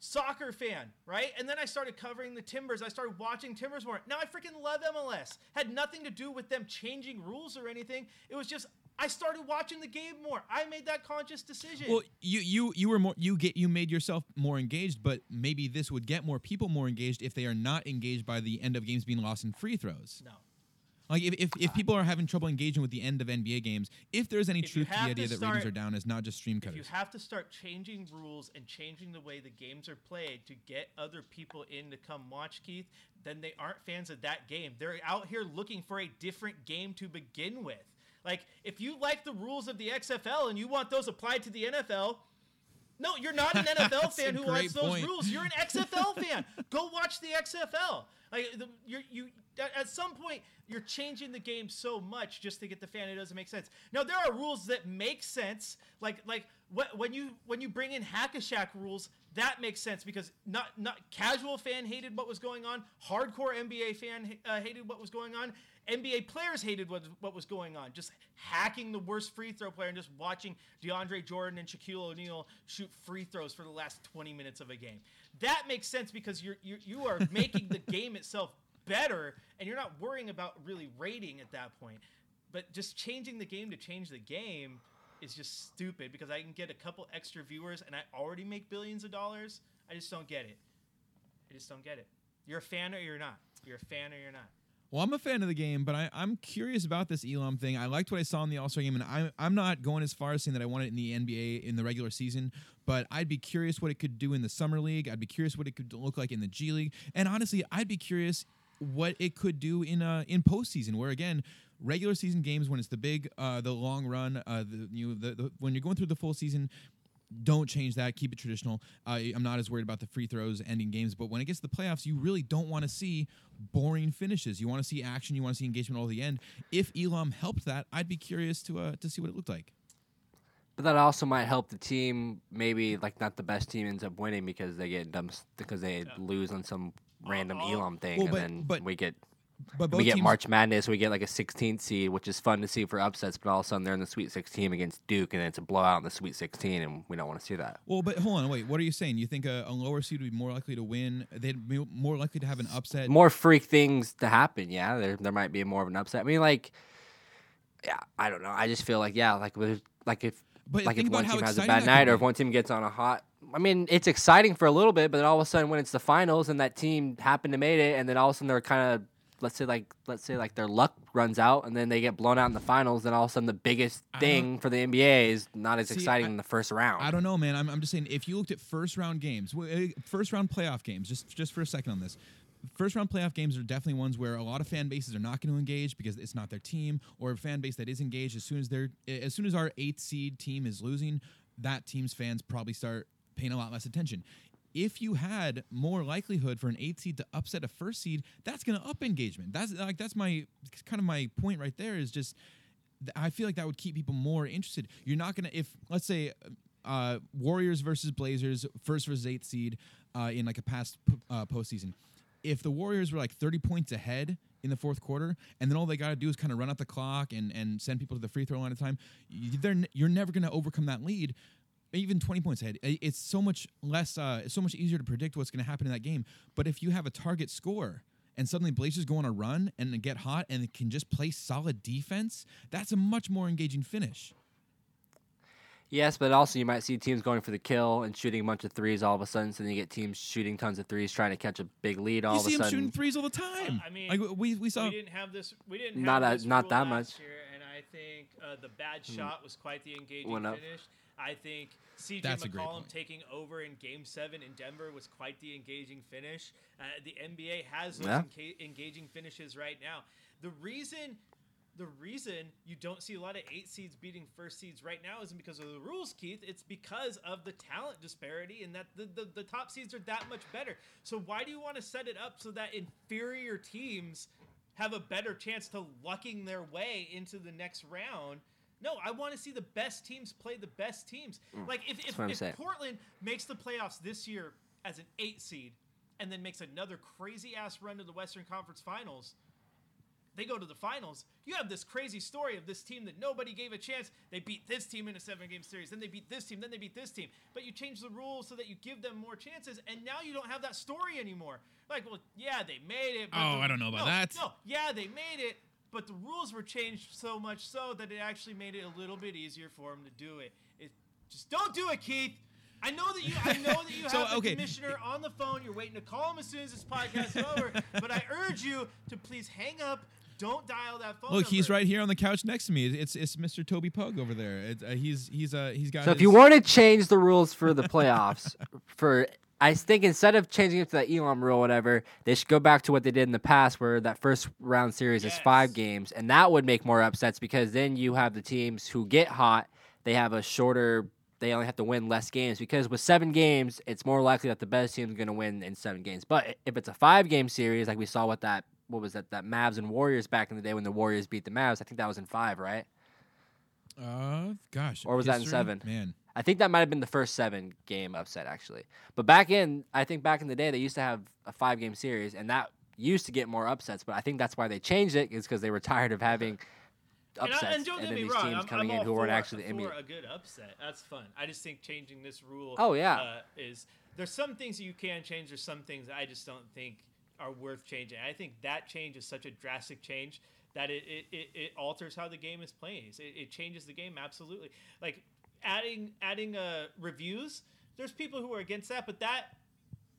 soccer fan, right? And then I started covering the Timbers. I started watching Timbers more. Now I freaking love MLS. Had nothing to do with them changing rules or anything. It was just I started watching the game more. I made that conscious decision.
Well, you you you were more you get you made yourself more engaged, but maybe this would get more people more engaged if they are not engaged by the end of games being lost in free throws.
no.
Like if, if, if people are having trouble engaging with the end of NBA games, if there's any
If
truth to the idea
to
that ratings are down, is not just stream
If you have to start changing rules and changing the way the games are played to get other people in to come watch Keith, then they aren't fans of that game. They're out here looking for a different game to begin with. Like if you like the rules of the XFL and you want those applied to the NFL, no, you're not an *laughs* NFL fan who wants those rules. You're an XFL fan. *laughs* Go watch the XFL. Like the, you're, you, at- some point, you're changing the game so much just to get the fan. It doesn't make sense. Now there are rules that make sense. Like like wh- when you when you bring in hack a Shaq rules, that makes sense because not not casual fan hated what was going on. Hardcore NBA fan uh, hated what was going on. NBA players hated what, what was going on. Just hacking the worst free throw player and just watching DeAndre Jordan and Shaquille O'Neal shoot free throws for the last 20 minutes of a game. That makes sense because you're, you're you are making the *laughs* game itself better and you're not worrying about really rating at that point. But just changing the game to change the game, is just stupid because I can get a couple extra viewers and I already make billions of dollars. I just don't get it. I just don't get it. You're a fan or you're not. You're a fan or you're not.
Well, I'm a fan of the game, but I, I'm curious about this Elam thing. I liked what I saw in the All Star game, and I'm, I'm not going as far as saying that I want it in the NBA in the regular season, but I'd be curious what it could do in the Summer League. I'd be curious what it could look like in the G League, and honestly, I'd be curious what it could do in uh, in postseason, where again, regular season games when it's the big, uh, the long run, uh, the you the, the when you're going through the full season, don't change that. Keep it traditional. Uh, I'm not as worried about the free throws ending games, but when it gets to the playoffs, you really don't want to see boring finishes. You want to see action. You want to see engagement all the end. If Elam helped that, I'd be curious to uh, to see what it looked like.
But that also might help the team. Maybe like not the best team ends up winning because they get dumb because they lose on some random
all-
Elam thing,
Well,
and
but-
then
but-
we get
But
we get
teams,
March Madness. We get like a 16th seed, which is fun to see for upsets. But all of a sudden they're in the Sweet 16 against Duke, and then it's a blowout in the Sweet 16, and we don't want to see that.
Well, but hold on, wait. What are you saying? You think a, a lower seed would be more likely to win? They'd be more likely to have an upset.
more freak things to happen. Yeah, there there might be more of an upset. I mean, like, yeah, I don't know. I just feel like yeah, like with like if
But
like if
about
one team has a bad night or if one team gets on a hot. I mean, it's exciting for a little bit, but then all of a sudden when it's the finals and that team happened to made it, and then all of a sudden they're kind of let's say like let's say like their luck runs out and then they get blown out in the finals, then all of a sudden the biggest thing for the NBA is not as
See,
exciting
I-
in the first round.
I don't know, man. I'm, I'm just saying, if you looked at first round games, uh, first round playoff games, just just for a second on this, first round playoff games are definitely ones where a lot of fan bases are not going to engage because it's not their team, or a fan base that is engaged as soon as they're as soon as our eighth seed team is losing, that team's fans probably start paying a lot less attention. If you had more likelihood for an eighth seed to upset a first seed, that's going to up engagement. That's like that's my kind of my point right there. Is just I feel like that would keep people more interested. You're not gonna if let's say uh, Warriors versus Blazers, first versus eighth seed uh, in like a past p- uh, postseason. If the Warriors were like 30 points ahead in the fourth quarter, and then all they got to do is kind of run out the clock and and send people to the free throw line of time, you, they're n- you're never gonna overcome that lead. Even 20 points ahead, it's so much less, uh, it's so much easier to predict what's going to happen in that game. But if you have a target score and suddenly Blazers go on a run and get hot and can just play solid defense, that's a much more engaging finish.
Yes, but also you might see teams going for the kill and shooting a bunch of threes all of a sudden. So then you get teams shooting tons of threes, trying to catch a big lead all
you
of
see
a
him
sudden.
shooting threes all the time.
I mean,
like we we saw.
we didn't have this. We didn't
Not
have
a- not
rule
that
last
much.
year, and I think uh, the bad shot was quite the engaging
Went up.
finish. I think CJ
That's
McCollum taking over in Game Seven in Denver was quite the engaging finish. Uh, the NBA has those
Yeah.
enca- engaging finishes right now. The reason. The reason you don't see a lot of eight seeds beating first seeds right now isn't because of the rules, Keith. It's because of the talent disparity and that the, the, the top seeds are that much better. So why do you want to set it up so that inferior teams have a better chance to lucking their way into the next round. No, I want to see the best teams play the best teams. Like if, if, if
saying.
Portland makes the playoffs this year as an eight seed and then makes another crazy ass run to the Western Conference Finals, they go to the finals. You have this crazy story of this team that nobody gave a chance. They beat this team in a seven game series, then they beat this team, then they beat this team. But you change the rules so that you give them more chances, and now you don't have that story anymore. Like, well, yeah, they made it. But
Oh, I don't know about
no,
that.
No, yeah, they made it, but the rules were changed so much so that it actually made it a little bit easier for him to do it. It just don't do it, Keith. I know that you. I know that you *laughs*
So,
have the
okay.
commissioner on the phone. You're waiting to call him as soon as this podcast is over. *laughs* But I urge you to please hang up. Don't dial that phone.
Look, he's right here on the couch next to me. It's it's Mr. Toby Pug over there. It's, uh, he's he's uh he's got.
So if you want to change the rules for the playoffs, *laughs* for I think instead of changing it to that Elam rule, or whatever, they should go back to what they did in the past, where that first round series is five games, and that would make more upsets because then you have the teams who get hot, they have a shorter. They only have to win less games because with seven games, it's more likely that the best team is going to win in seven games. But if it's a five game series, like we saw with that, what was that, that Mavs and Warriors back in the day when the Warriors beat the Mavs, I think that was in five, right?
uh gosh,
Or was that in seven?
Man,
I think that might have been the first seven game upset actually. But back in, I think back in the day they used to have a five game series, and that used to get more upsets. But I think that's why they changed it is because they were tired of having
And,
upsets
I, and don't
and then
me
these
wrong,
teams
I'm,
coming
I'm
in who weren't actually the
for
NBA.
a good upset. That's fun. I just think changing this rule.
Oh, yeah.
uh, is there's some things that you can change. There's some things that I just don't think are worth changing. I think that change is such a drastic change that it it, it, it alters how the game is played. It, it changes the game absolutely. Like adding adding uh, reviews. There's people who are against that, but that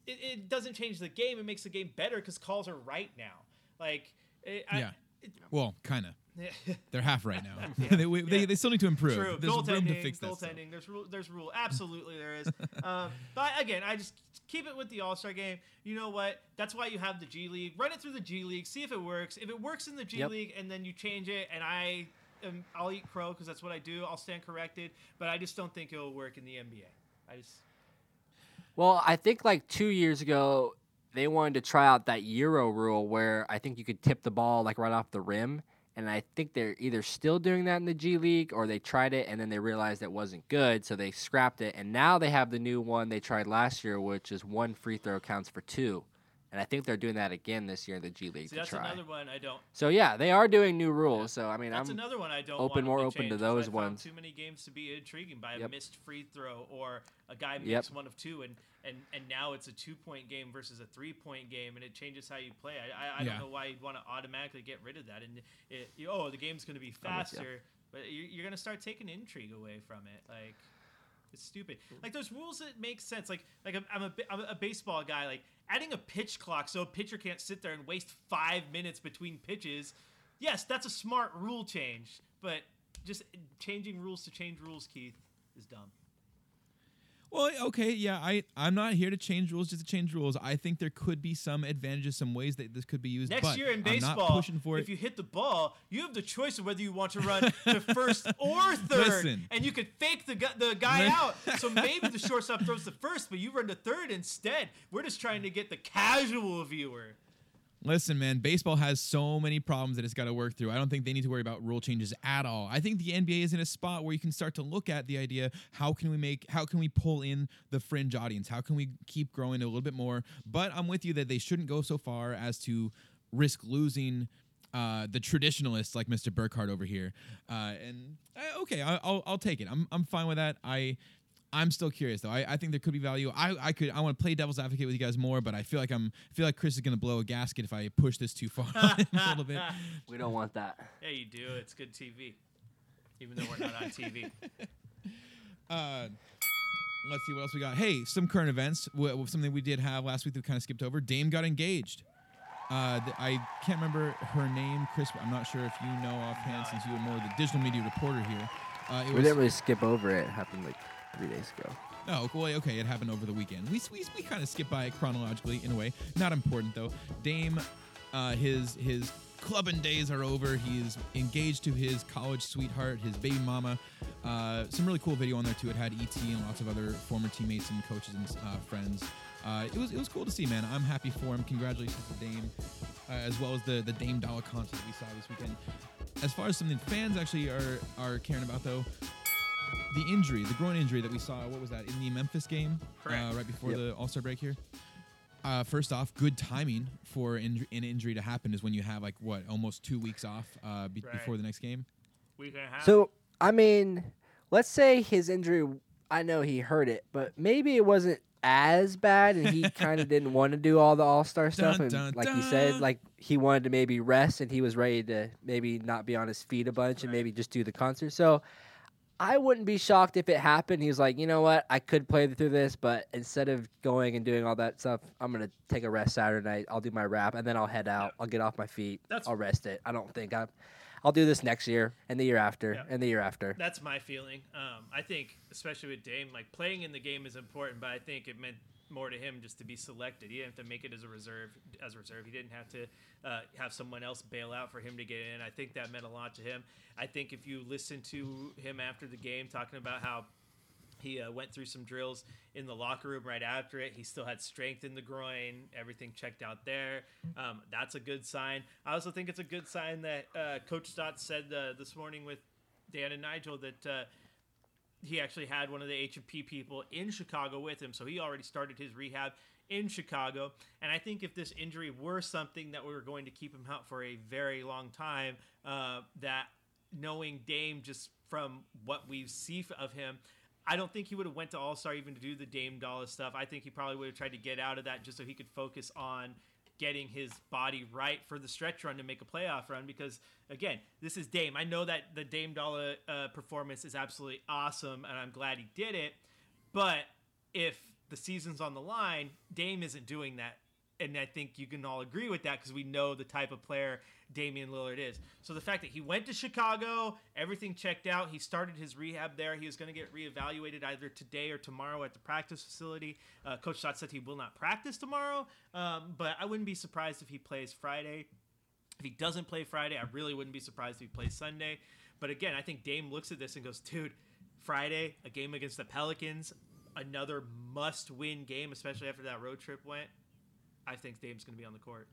it, it doesn't change the game. It makes the game better because calls are right now. Like it, I,
Yeah.
it-
Well, kind of. *laughs* They're half right now. *laughs* they, we- they,
Yeah.
they still need to improve.
True.
There's room to
goaltending,
fix that. stuff.
goaltending. There's rule. There's rule. Absolutely, there is. *laughs* um, but again, I just keep it with the All Star game. You know what? That's why you have the G League. Run it through the G League. See if it works. If it works in the G
Yep.
League, and then you change it, and I, am, I'll eat crow because that's what I do. I'll stand corrected. But I just don't think it'll work in the NBA. I just.
Well, I think like two years ago, they wanted to try out that Euro rule where I think you could tip the ball like right off the rim. And I think they're either still doing that in the G League or they tried it and then they realized it wasn't good, so they scrapped it. And now they have the new one they tried last year, which is one free throw counts for two. And I think they're doing that again this year in the G League
See,
to
that's
try.
another one I don't.
So yeah, they are doing new rules. So I mean,
That's
I'm
another one I don't.
open- more
to
open to those
I found
ones.
Too many games to be intriguing by a missed free throw or a guy makes
Yep.
one of two, and and and now it's a two point game versus a three point game, and it changes how you play. I I, I
Yeah.
don't know why you'd want to automatically get rid of that, and it, you, oh the game's going to be
I'm with
faster, but you're, you're going to start taking intrigue away from it, like. It's stupid. Like there's rules that make sense. Like like I'm, I'm a bi- I'm a baseball guy. Like adding a pitch clock so a pitcher can't sit there and waste five minutes between pitches. Yes, that's a smart rule change. But just changing rules to change rules, Keith, is dumb.
Well, okay, yeah, I I'm not here to change rules just to change rules. I think there could be some advantages, some ways that this could be used.
Next
but
year in baseball,
pushing for
if you hit the ball, you have the choice of whether you want to run to *laughs* first or third,
Listen.
and you could fake the the guy out. So *laughs* maybe the shortstop throws to first, but you run to third instead. We're just trying to get the casual viewer.
Listen, man, baseball has so many problems that it's got to work through. I don't think they need to worry about rule changes at all. I think the NBA is in a spot where you can start to look at the idea how can we make how can we pull in the fringe audience? How can we keep growing a little bit more? But I'm with you that they shouldn't go so far as to risk losing uh, the traditionalists like Mr. Burkhardt over here. Uh, and uh, okay, I, I'll I'll take it. I'm I'm fine with that. I I'm still curious though. I, I think there could be value. I, I could I want to play devil's advocate with you guys more, but I feel like I'm I feel like Chris is gonna blow a gasket if I push this too far *laughs* a little bit. *laughs*
we don't want that.
Yeah, you do. It's good TV, even though we're not on TV. *laughs*
Uh, let's see what else we got. Hey, some current events. W- w- something we did have last week that we kind of skipped over. Dame got engaged. Uh, th- I can't remember her name, Chris. but I'm not sure if you know offhand since you were more the digital media reporter here. Uh, it
We
was,
didn't really skip over it. It happened like three days ago.
Oh, well, okay. It happened over the weekend. We, we, we kind of skip by it chronologically in a way. Not important though. Dame, uh, his his clubbing days are over. He's engaged to his college sweetheart, his baby mama. Uh, some really cool video on there too. It had ET and lots of other former teammates and coaches and uh, friends. Uh, it was it was cool to see, man. I'm happy for him. Congratulations to Dame, uh, as well as the the Dame Dollar that we saw this weekend. As far as something fans actually are are caring about though, the injury, the groin injury that we saw, what was that, in the Memphis game?
Correct.
Uh, right before
Yep.
the All Star break here? Uh, first off, good timing for inj- an injury to happen is when you have, like, what, almost two weeks off uh, be-
Right.
before the next game?
We can have.
So I mean, let's say his injury. I know he hurt it, but maybe it wasn't as bad, and he *laughs* kind of didn't want to do all the All Star stuff.
Dun,
And
dun,
like he said, like he wanted to maybe rest, and he was ready to maybe not be on his feet a bunch, and maybe just do the concert. So. I wouldn't be shocked if it happened. He's like, you know what, I could play through this, but instead of going and doing all that stuff, I'm gonna take a rest Saturday night. I'll do my rap, and then I'll head out. I'll get off my feet.
That's-
I'll rest it. I don't think I'm. I'll do this next year, and the year after,
Yeah.
and the year after.
That's my feeling. Um, I think, especially with Dame, like playing in the game is important, but I think it meant more to him just to be selected. He didn't have to make it as a reserve. As a reserve, he didn't have to uh, have someone else bail out for him to get in. I think that meant a lot to him. I think if you listen to him after the game talking about how he uh, went through some drills in the locker room right after it. He still had strength in the groin, everything checked out there. Um, that's a good sign. I also think it's a good sign that uh, Coach Stott said uh, this morning with Dan and Nigel that uh, he actually had one of the H&P people in Chicago with him, so he already started his rehab in Chicago. And I think if this injury were something that we were going to keep him out for a very long time, uh, that knowing Dame just from what we see of him, I don't think he would have went to All Star even to do the Dame Dollar stuff. I think he probably would have tried to get out of that just so he could focus on getting his body right for the stretch run to make a playoff run because again this is Dame. I know that the Dame Dollar uh, performance is absolutely awesome and I'm glad he did it but if the season's on the line Dame isn't doing that and I think you can all agree with that because we know the type of player Damian Lillard is. So the fact that he went to Chicago, everything checked out, he started his rehab there. He was going to get reevaluated either today or tomorrow at the practice facility. Uh, Coach Stotts said he will not practice tomorrow, um, but I wouldn't be surprised if he plays Friday. If he doesn't play Friday, I really wouldn't be surprised if he plays Sunday. But again, I think Dame looks at this and goes, dude, Friday, a game against the Pelicans, another must win game, especially after that road trip went. I think Dame's going to be on the court.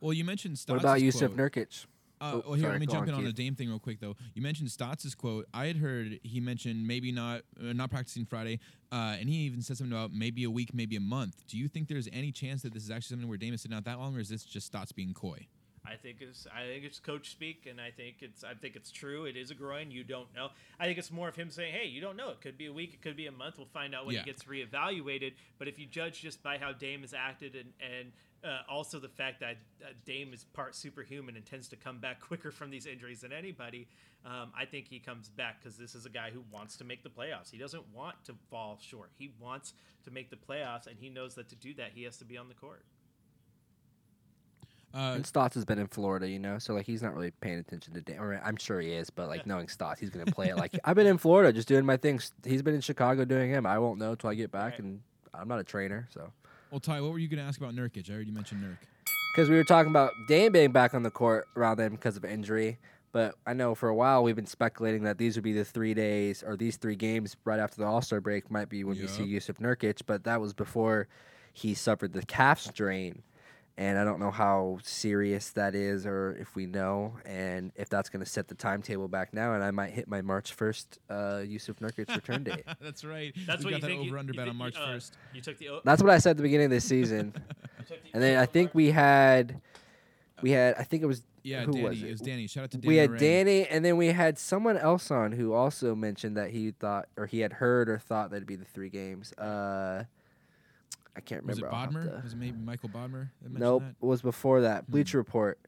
Well, you mentioned Stotts'
What about Yusuf
quote.
Nurkic?
Uh,
Oh,
well, here,
sorry,
let me jump
on,
in on the Dame thing real quick, though. You mentioned Stotts' quote. I had heard he mentioned maybe not uh, not practicing Friday, uh, and he even said something about maybe a week, maybe a month. Do you think there's any chance that this is actually something where Dame is sitting out that long, or is this just Stotts being coy?
I think it's I think it's coach speak, and I think it's I think it's true. It is a groin. You don't know. I think it's more of him saying, "Hey, you don't know. It could be a week. It could be a month. We'll find out when
Yeah.
he gets reevaluated." But if you judge just by how Dame has acted, and and uh, also the fact that uh, Dame is part superhuman and tends to come back *laughs* quicker from these injuries than anybody, um, I think he comes back because this is a guy who wants to make the playoffs. He doesn't want to fall short. He wants to make the playoffs, and he knows that to do that, he has to be on the court.
Uh,
And Stotts has been in Florida, you know, so like he's not really paying attention to Dame. Or I'm sure he is, but like knowing Stotts, he's gonna play it like *laughs* I've been in Florida, just doing my things. He's been in Chicago doing him. I won't know till I get back,
Right.
and I'm not a trainer, so.
well, Ty, what were you going to ask about Nurkic? I already mentioned Nurk.
Because we were talking about Dame being back on the court around then because of injury, but I know for a while we've been speculating that these would be the three days or these three games right after the All Star break might be when we see. Yusuf Nurkic, but that was before he suffered the calf strain. And I don't know how serious that is, or if we know, and if that's going to set the timetable back now. And I might hit my March first uh, Yusuf Nurkic return date. *laughs*
That's right.
That's
we
what
got
you
that
think. you-
over under bet on
you-
March
uh,
first.
You took the. o-
That's what I said at the beginning of this season. *laughs*
the
And then I think we had, we had, I think it was
Yeah,
who
Danny.
was
it?
it?
was Danny. Shout out to Danny.
we had
Moran.
Danny, and then we had someone else on who also mentioned that he thought, or he had heard or thought that'd be the three games. Uh, I can't
Was it
remember.
Bodmer?
to-
Was it maybe Michael Bodmer? That
Nope,
that?
it was before that.
Hmm.
Bleacher Report.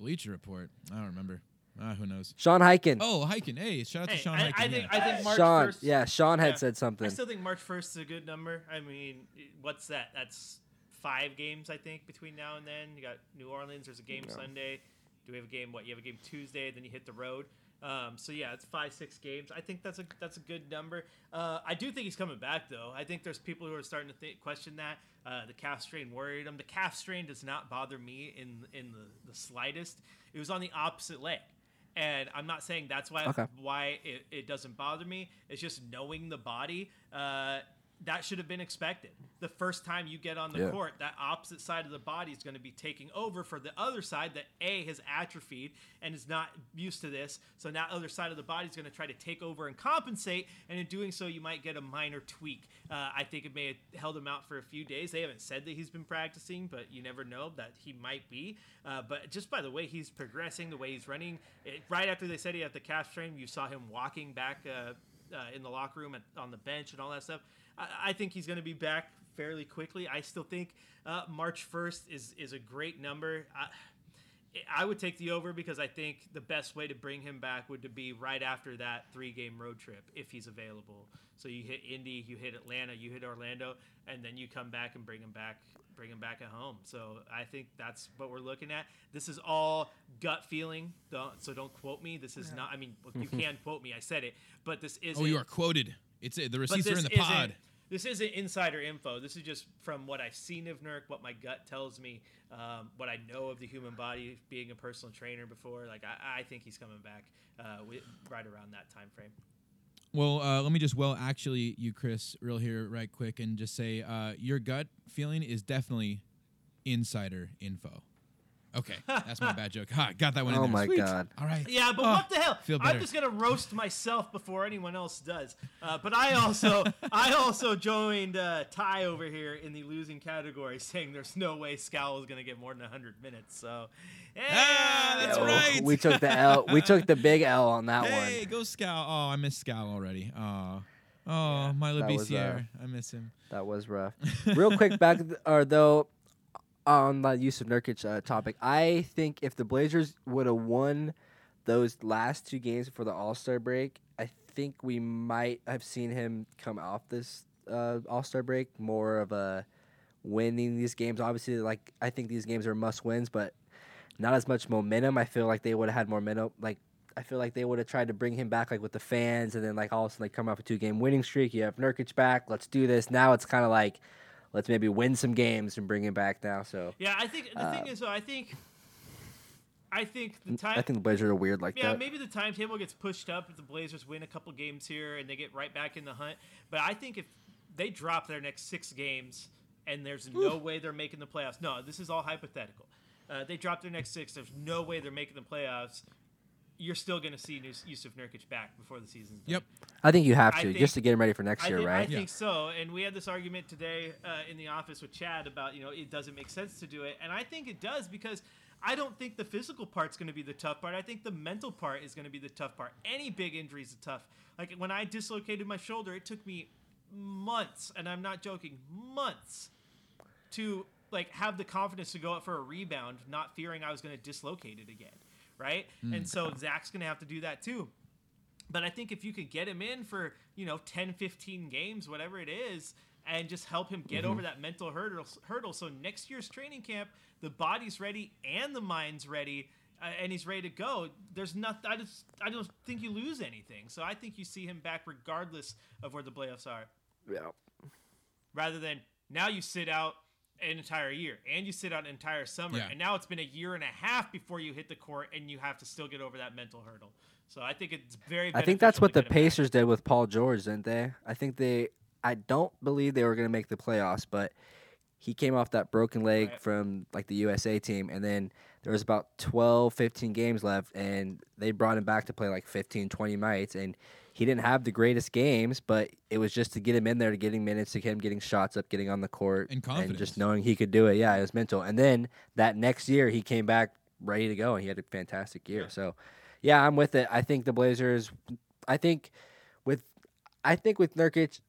Bleacher Report. I don't remember. Ah, who knows?
Sean Highkin.
Oh, Highkin. Hey, shout out to
Hey,
Sean
I,
Highkin.
I think
yeah.
I think March
Sean,
1st,
yeah, Sean had
yeah.
said something.
I still think March first is a good number. I mean, what's that? That's five games I think between now and then. You got New Orleans. There's a game
Yeah.
Sunday. Do we have a game? What you have a game Tuesday? Then you hit the road. Um, so yeah, it's five six games. I think that's a that's a good number. Uh, I do think he's coming back though. I think there's people who are starting to think, question that. Uh, the calf strain worried him. The calf strain does not bother me in in the, the slightest. It was on the opposite leg. And I'm not saying that's why
Okay.
why it, it doesn't bother me. It's just knowing the body. Uh, that should have been expected. The first time you get on the
Yeah.
court, that opposite side of the body is going to be taking over for the other side that A has atrophied and is not used to this. So now other side of the body is going to try to take over and compensate, and in doing so, you might get a minor tweak. Uh, I think it may have held him out for a few days. They haven't said that he's been practicing, but you never know that he might be. Uh, but just by the way he's progressing, the way he's running, it, right after they said he had the calf strain, you saw him walking back. Uh, uh, in the locker room at, on the bench and all that stuff. I, I think he's going to be back fairly quickly. I still think uh, March 1st is is a great number. I, I would take the over because I think the best way to bring him back would to be right after that three game road trip if he's available. So you hit Indy, you hit Atlanta, you hit Orlando, and then you come back and bring him back bring him back at home. So I think that's what we're looking at. This is all gut feeling. Don't, so don't quote me. This is not. I mean, you can *laughs* quote me. I said it, but this is.
Oh, you are quoted. It's it. The receipts are in the pod.
This isn't insider info. This is just from what I've seen of Nurk, what my gut tells me, um, what I know of the human body, being a personal trainer before. Like I, I think he's coming back uh, right around that time frame.
Well, uh, let me just well actually you, Chris, real here, right quick, and just say uh, your gut feeling is definitely insider info. Okay, that's my bad joke. Ha, *laughs* got that one in
Oh
there.
my
Sweet.
God.
All right.
Yeah, but
Oh,
what the hell?
Feel
I'm just gonna roast myself before anyone else does. Uh, but I also, *laughs* I also joined uh, Ty over here in the losing category, saying there's no way Scowl is gonna get more than 100 minutes. So, yeah,
Ah, that's
Yeah,
right.
We took the L. We took the big L on that
Hey,
one.
Hey, go Scowl! Oh, I miss Scowl already. Oh, oh, my
that was, uh,
I miss him.
That was rough. Real quick back, th- *laughs* or though, on the Yusuf Nurkic uh, topic, I think if the Blazers would have won those last two games before the All Star break, I think we might have seen him come off this uh, All Star break more of a winning these games. Obviously, like I think these games are must wins, but not as much momentum. I feel like they would have had more momentum. Like I feel like they would have tried to bring him back like with the fans, and then like all of a sudden like come off a two game winning streak. You have Nurkic back. Let's do this. Now it's kind of like let's maybe win some games and bring him back now. So
Yeah, I think the thing is, though, I think, I think the time.
I think the Blazers are weird like
yeah,
that.
maybe the timetable gets pushed up if the Blazers win a couple games here and they get right back in the hunt. But I think if they drop their next six games and there's no way they're making the playoffs. No, this is all hypothetical. Uh, they drop their next six. There's no way they're making the playoffs. You're still going to see Nus- Yusuf Nurkic back before the season's done.
Yep.
I think you have to
think-
just to get him ready for next
I
year,
think,
right?
I
Yeah.
think so. And we had this argument today uh, in the office with Chad about, you know, it doesn't make sense to do it. And I think it does because I don't think the physical part's going to be the tough part. I think the mental part is going to be the tough part. Any big injury is tough. Like when I dislocated my shoulder, it took me months, and I'm not joking, months to like have the confidence to go up for a rebound, not fearing I was going to dislocate it again, right? And so Zach's going to have to do that too. But I think if you could get him in for, you know, 10, 15 games, whatever it is, and just help him get over that mental hurdle, hurdle. So next year's training camp, the body's ready and the mind's ready, uh, and he's ready to go. There's nothing. I just, I don't think you lose anything. So I think you see him back regardless of where the playoffs are,
Yeah.
rather than now you sit out an entire year and you sit out an entire summer,
Yeah.
and now it's been a year and a half before you hit the court, and you have to still get over that mental hurdle. So I think it's very.
I think that's what the
get back.
Pacers did with Paul George, didn't they? I think they. I don't believe they were going to make the playoffs, but he came off that broken leg
Right.
from like the USA team, and then there was about 12, 15 games left, and they brought him back to play like 15, 20 nights, and he didn't have the greatest games, but it was just to get him in there, to getting minutes, to him getting shots up, getting on the court,
And confidence.
just knowing he could do it. Yeah, it was mental. And then that next year, he came back ready to go, and he had a fantastic year.
Yeah.
So, yeah, I'm with it. I think the Blazers. I think with, I think with Nurkic,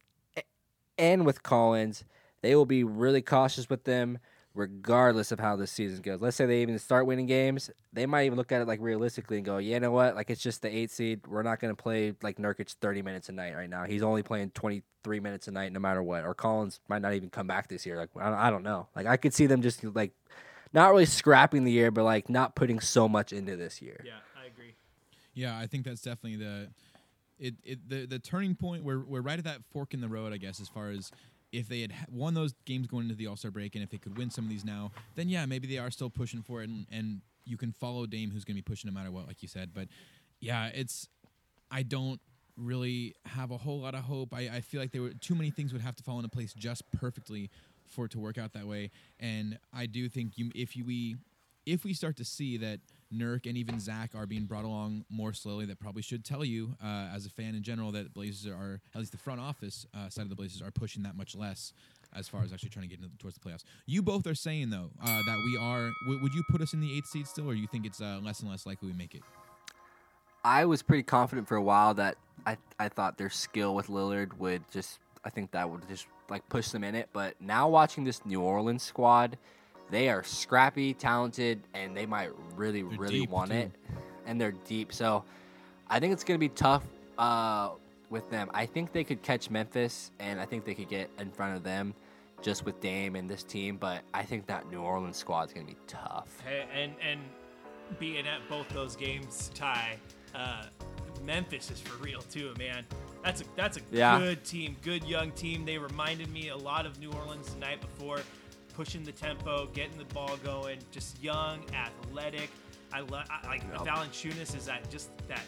and with Collins, they will be really cautious with them, regardless of how this season goes. Let's say they even start winning games, they might even look at it like realistically and go, yeah, "You know what? Like it's just the eight seed. We're not going to play like Nurkic 30 minutes a night right now. He's only playing 23 minutes a night, no matter what. Or Collins might not even come back this year. Like I don't, know. Like I could see them just like." Not really scrapping the year, but like not putting so much into this year.
Yeah, I agree.
Yeah, I think that's definitely the it, it the the turning point. We're we're right at that fork in the road, I guess, as far as if they had won those games going into the All Star break, and if they could win some of these now, then yeah, maybe they are still pushing for it, and, and you can follow Dame, who's going to be pushing no matter what, like you said. But yeah, it's I don't really have a whole lot of hope. I, I feel like there were too many things would have to fall into place just perfectly for it to work out that way. And I do think you if you we if we start to see that Nurk and even Zach are being brought along more slowly, that probably should tell you, uh, as a fan in general, that Blazers are at least the front office uh, side of the Blazers are pushing that much less as far as actually trying to get into, towards the playoffs. You both are saying though uh, that we are. W- would you put us in the eighth seed still, or you think it's uh, less and less likely we make it?
I was pretty confident for a while that I I thought their skill with Lillard would just I think that would just like push them in it. But now watching this New Orleans squad, they are scrappy, talented, and they might really
They're
really
deep,
want
too.
it. And they're deep, so I think it's gonna be tough uh, with them. I think they could catch Memphis, and I think they could get in front of them. Just with Dame and this team, but I think that New Orleans squad is gonna be tough.
Hey, and and being at both those games, Ty, uh, Memphis is for real too, man. That's a that's a
Yeah.
good team, good young team. They reminded me a lot of New Orleans the night before, pushing the tempo, getting the ball going, just young, athletic. I love like
Yep.
Valanciunas is that just that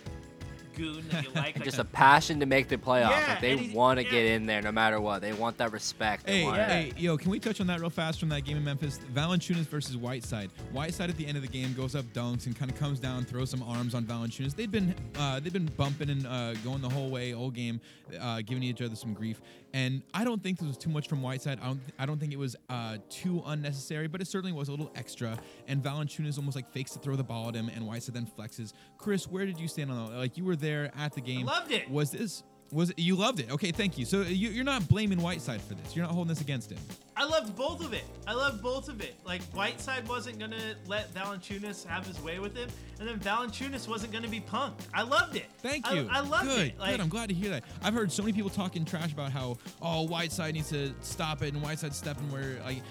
goon that you like. *laughs* like
just a passion to make the playoffs.
Yeah,
like they want to
yeah.
get in there no matter what. They want that respect. They
Hey,
Yeah.
hey, yo, can we touch on that real fast from that game in Memphis? Valanciunas versus Whiteside. Whiteside at the end of the game goes up, dunks, and kind of comes down, throws some arms on Valanciunas. They've been uh, they've been bumping and uh, going the whole way, all game, uh, giving each other some grief. And I don't think this was too much from Whiteside. I don't I don't think it was uh, too unnecessary, but it certainly was a little extra. And Valanciunas almost like fakes to throw the ball at him, and Whiteside then flexes. Chris, where did you stand on that? Like you were there at the game.
I loved it.
Was this? Was you loved it? Okay, thank you. So you, you're not blaming Whiteside for this. You're not holding this against him.
I loved both of it. I loved both of it. Like Whiteside wasn't gonna let Valanciunas have his way with him, and then Valanciunas wasn't gonna be punked. I loved it.
Thank you.
I, loved
good,
it. Like,
good. I'm glad to hear that. I've heard so many people talking trash about how oh Whiteside needs to stop it and Whiteside stepping where like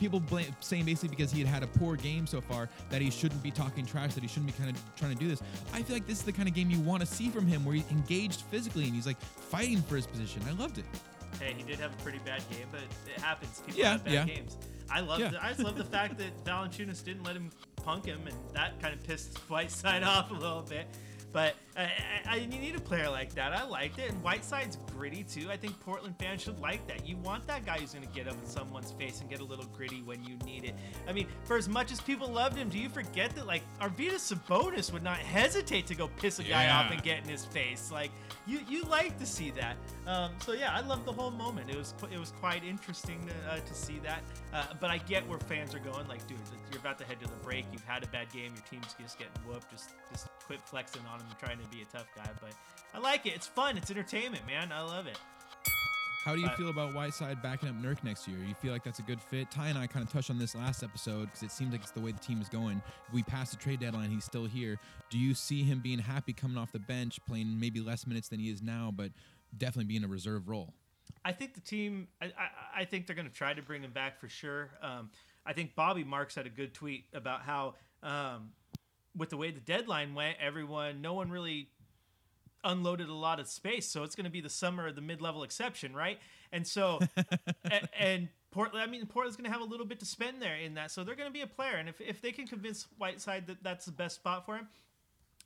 people blame, saying basically because he had had a poor game so far that he shouldn't be talking trash that he shouldn't be kind of trying to do this. I feel like this is the kind of game you want to see from him where he's engaged physically and he's like fighting for his position. I loved it.
Hey, he did have a pretty bad game, but it happens. People
Yeah,
have bad
yeah.
games. I love.
Yeah.
The, I just love the fact that Valanciunas didn't let him punk him, and that kind of pissed Whiteside *laughs* off a little bit. But I, I, I, you need a player like that. I liked it, and Whiteside's gritty too. I think Portland fans should like that. You want that guy who's going to get up in someone's face and get a little gritty when you need it. I mean, for as much as people loved him, do you forget that like Arvydas Sabonis would not hesitate to go piss a guy
Yeah.
off and get in his face? Like you, you like to see that. Um, so yeah, I love the whole moment. It was it was quite interesting to, uh, to see that. Uh, but I get where fans are going. Like, dude, you're about to head to the break. You've had a bad game. Your team's just getting whooped. Just just quit flexing on him and trying to be a tough guy. But I like it. It's fun. It's entertainment, man. I love it.
How do you
But-
feel about Whiteside backing up Nurk next year? You feel like that's a good fit? Ty and I kind of touched on this last episode because it seems like it's the way the team is going. We passed the trade deadline. He's still here. Do you see him being happy coming off the bench, playing maybe less minutes than he is now, but definitely being a reserve role?
I think the team. I, I, I think they're going to try to bring him back for sure. Um, I think Bobby Marks had a good tweet about how, um, with the way the deadline went, everyone, no one really unloaded a lot of space. So it's going to be the summer of the mid-level exception, right? And so, *laughs* a- and Portland. I mean, Portland's going to have a little bit to spend there in that. So they're going to be a player, and if if they can convince Whiteside that that's the best spot for him,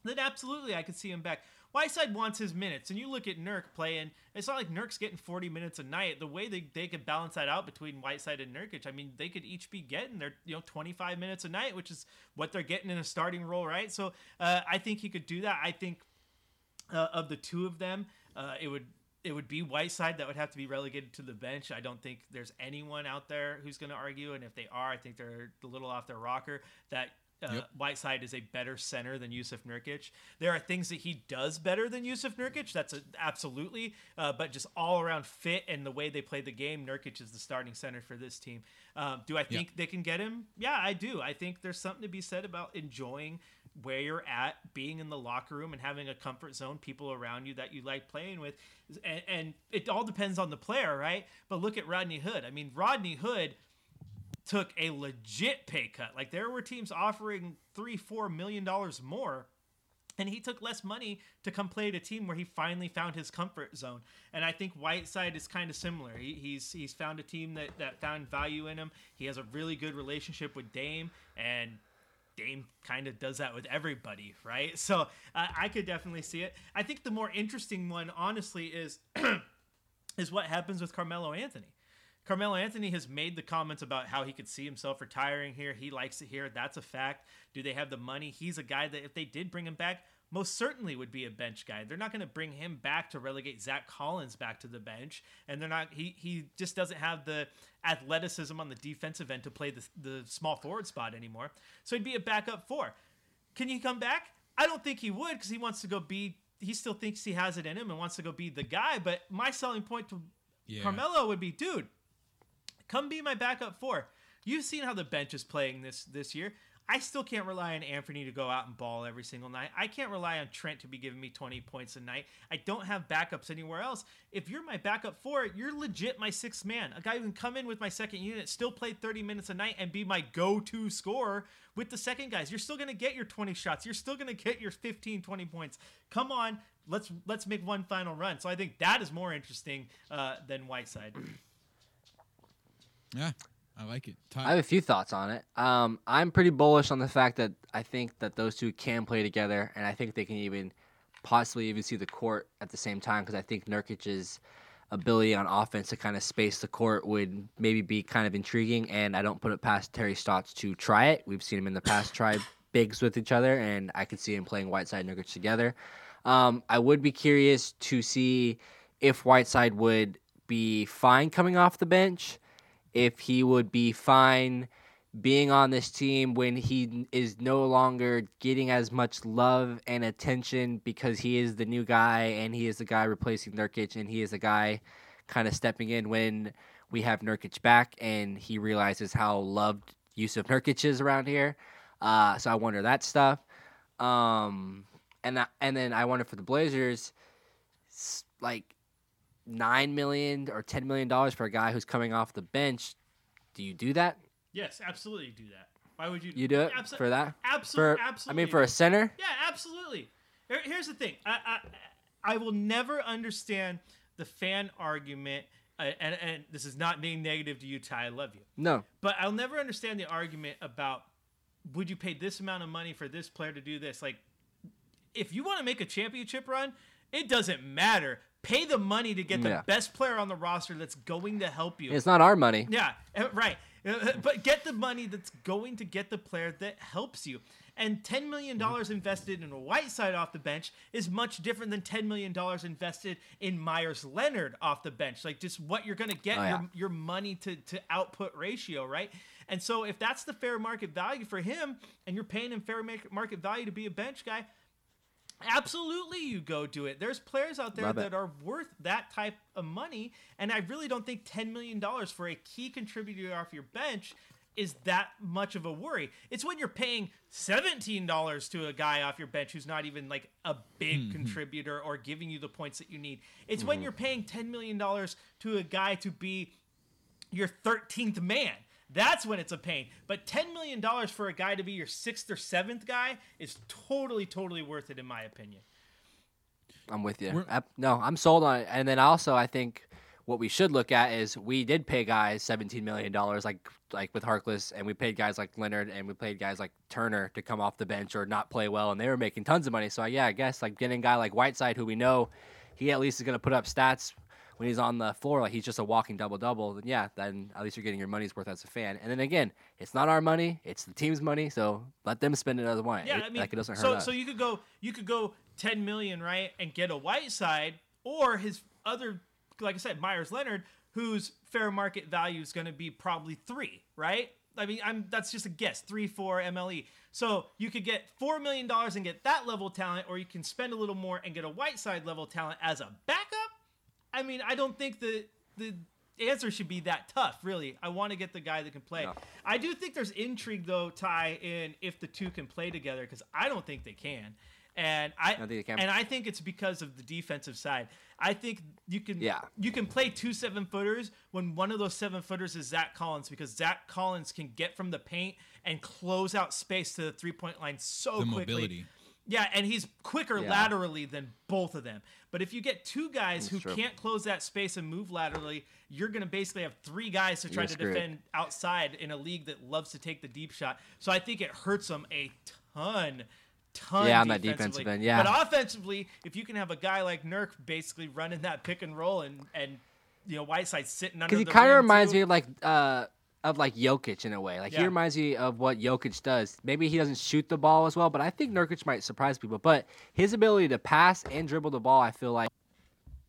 then absolutely I could see him back. Whiteside wants his minutes, and you look at Nurk playing. It's not like Nurk's getting 40 minutes a night. The way they, they could balance that out between Whiteside and Nurkic, I mean, they could each be getting their you know 25 minutes a night, which is what they're getting in a starting role, right? So uh, I think he could do that. I think uh, of the two of them, uh, it would it would be Whiteside that would have to be relegated to the bench. I don't think there's anyone out there who's going to argue, and if they are, I think they're a little off their rocker that. Uh,
Yep.
Whiteside is a better center than Yusuf Nurkic. There are things that he does better than Yusuf Nurkic. That's a, absolutely, uh, but just all around fit and the way they play the game, Nurkic is the starting center for this team. Um, do I think they can get him? Yeah, I do. I think there's something to be said about enjoying where you're at, being in the locker room, and having a comfort zone, people around you that you like playing with, and, and it all depends on the player, right? But look at Rodney Hood. I mean, Rodney Hood took a legit pay cut. Like there were teams offering three, four million dollars more. And he took less money to come play at a team where he finally found his comfort zone. And I think Whiteside is kind of similar. He, he's he's found a team that, that found value in him. He has a really good relationship with Dame, and Dame kind of does that with everybody, right? So uh, I could definitely see it. I think the more interesting one, honestly, is *clears throat* is what happens with Carmelo Anthony. Carmelo Anthony has made the comments about how he could see himself retiring here. He likes it here. That's a fact. Do they have the money? He's a guy that if they did bring him back, most certainly would be a bench guy. They're not going to bring him back to relegate Zach Collins back to the bench, and they're not. He he just doesn't have the athleticism on the defensive end to play the the small forward spot anymore. So he'd be a backup four. Can he come back? I don't think he would because he wants to go be. He still thinks he has it in him and wants to go be the guy. But my selling point to
Yeah.
Carmelo would be, dude, come be my backup four. You've seen how the bench is playing this this year. I still can't rely on Anthony to go out and ball every single night. I can't rely on Trent to be giving me 20 points a night. I don't have backups anywhere else. If you're my backup four, you're legit my sixth man. A guy who can come in with my second unit, still play 30 minutes a night, and be my go-to scorer with the second guys. You're still gonna get your 20 shots. You're still gonna get your 15, 20 points. Come on, let's let's make one final run. So I think that is more interesting uh, than Whiteside.
Yeah, I like it. Ty,
I have a few thoughts on it. Um, I'm pretty bullish on the fact that I think that those two can play together, and I think they can even possibly even see the court at the same time because I think Nurkic's ability on offense to kind of space the court would maybe be kind of intriguing, and I don't put it past Terry Stotts to try it. We've seen him in the past try bigs with each other, and I could see him playing Whiteside and Nurkic together. Um, I would be curious to see if Whiteside would be fine coming off the bench if he would be fine being on this team when he is no longer getting as much love and attention because he is the new guy and he is the guy replacing Nurkic and he is the guy kind of stepping in when we have Nurkic back, and he realizes how loved Yusuf Nurkic is around here. Uh, so I wonder that stuff. Um, and I, and then I wonder for the Blazers, like nine million or ten million dollars for a guy who's coming off the bench. Do you do that?
Yes, absolutely do that. Why would you?
You do it
Abso-
for that?
Absolutely. Absolutely.
I mean, for a center.
Yeah, absolutely. Here- Here's the thing. I I, I will never understand the fan argument, uh, and and this is not being negative to you, Ty. I love you,
No,
but I'll never understand the argument about would you pay this amount of money for this player to do this? Like, if you want to make a championship run, it doesn't matter. Pay the money to get the
Yeah.
best player on the roster that's going to help you.
it's not our money.
Yeah, uh, right. Uh, But get the money that's going to get the player that helps you. And $10 million invested in a Whiteside off the bench is much different than $10 million invested in Meyers Leonard off the bench. Like just what you're going to get,
Oh, yeah.
your, your money to, to output ratio, right? And so if that's the fair market value for him and you're paying him fair market value to be a bench guy, Absolutely, you go do it. There's players out there
Love it.
that are worth that type of money, and I really don't think ten million dollars for a key contributor off your bench is that much of a worry. It's when you're paying seventeen dollars to a guy off your bench who's not even like a big mm-hmm. contributor or giving you the points that you need. It's when mm-hmm. you're paying ten million dollars to a guy to be your 13th man. That's when it's a pain. But $10 million for a guy to be your sixth or seventh guy is totally, totally worth it, in my opinion.
I'm with you.
We're-
no, I'm sold on it. And then also, I think what we should look at is we did pay guys 17 million dollars, like like with Harkless, and we paid guys like Leonard, and we paid guys like Turner to come off the bench or not play well, and they were making tons of money. So yeah, I guess like getting a guy like Whiteside, who we know he at least is going to put up stats when he's on the floor, like he's just a walking double double. Then yeah, then at least you're getting your money's worth as a fan. And then again, it's not our money; it's the team's money. So let them spend it as they want.
Yeah,
It-
I mean,
like it doesn't hurt
so
us.
so you could go you could go 10 million, right, and get a Whiteside or his other, like I said, Meyers Leonard, whose fair market value is going to be probably three, right? I mean, I'm that's just a guess, three, four MLE. So you could get four million dollars and get that level of talent, or you can spend a little more and get a Whiteside level talent as a backup. I mean, I don't think the the answer should be that tough, really. I want to get the guy that can play.
No.
I do think there's intrigue though, Ty, in if the two can play together because I don't think they can. And I,
think
and I think it's because of the defensive side. I think you can
Yeah.
you can play two seven footers when one of those seven footers is Zach Collins because Zach Collins can get from the paint and close out space to the three point line so
The
quickly.
mobility.
Yeah, and he's quicker
Yeah.
laterally than both of them. But if you get two guys who
true.
can't close that space and move laterally, you're going to basically have three guys to try
You're
to
screwed.
defend outside in a league that loves to take the deep shot. So I think it hurts them a ton. Ton
Yeah, on that defensive end, yeah.
But offensively, if you can have a guy like Nurk basically running that pick and roll and and you know Whiteside sitting under
Because he kind of reminds
too.
me of like uh of like Jokic in a way. Like he reminds me of what Jokic does. Maybe he doesn't shoot the ball as well, but I think Nurkic might surprise people. But his ability to pass and dribble the ball, I feel like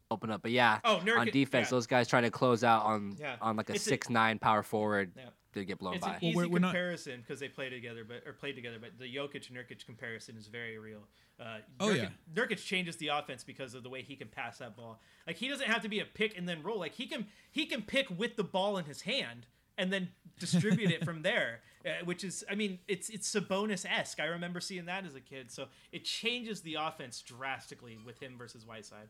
open up. But yeah,
Oh, Nurkic, on
defense,
yeah.
those guys trying to close out on
Yeah.
on like a
It's a-
six nine power forward,
Yeah.
they get blown
It's
by.
an easy
we're- we're
comparison because they play together, but or play together. But the Jokic Nurkic comparison is very real. Uh,
Oh,
Nurkic,
yeah.
Nurkic changes the offense because of the way he can pass that ball. Like he doesn't have to be a pick and then roll. Like he can he can pick with the ball in his hand and then distribute it from there. *laughs* Uh, which is, I mean, it's it's Sabonis esque. I remember seeing that as a kid. So it changes the offense drastically with him versus Whiteside.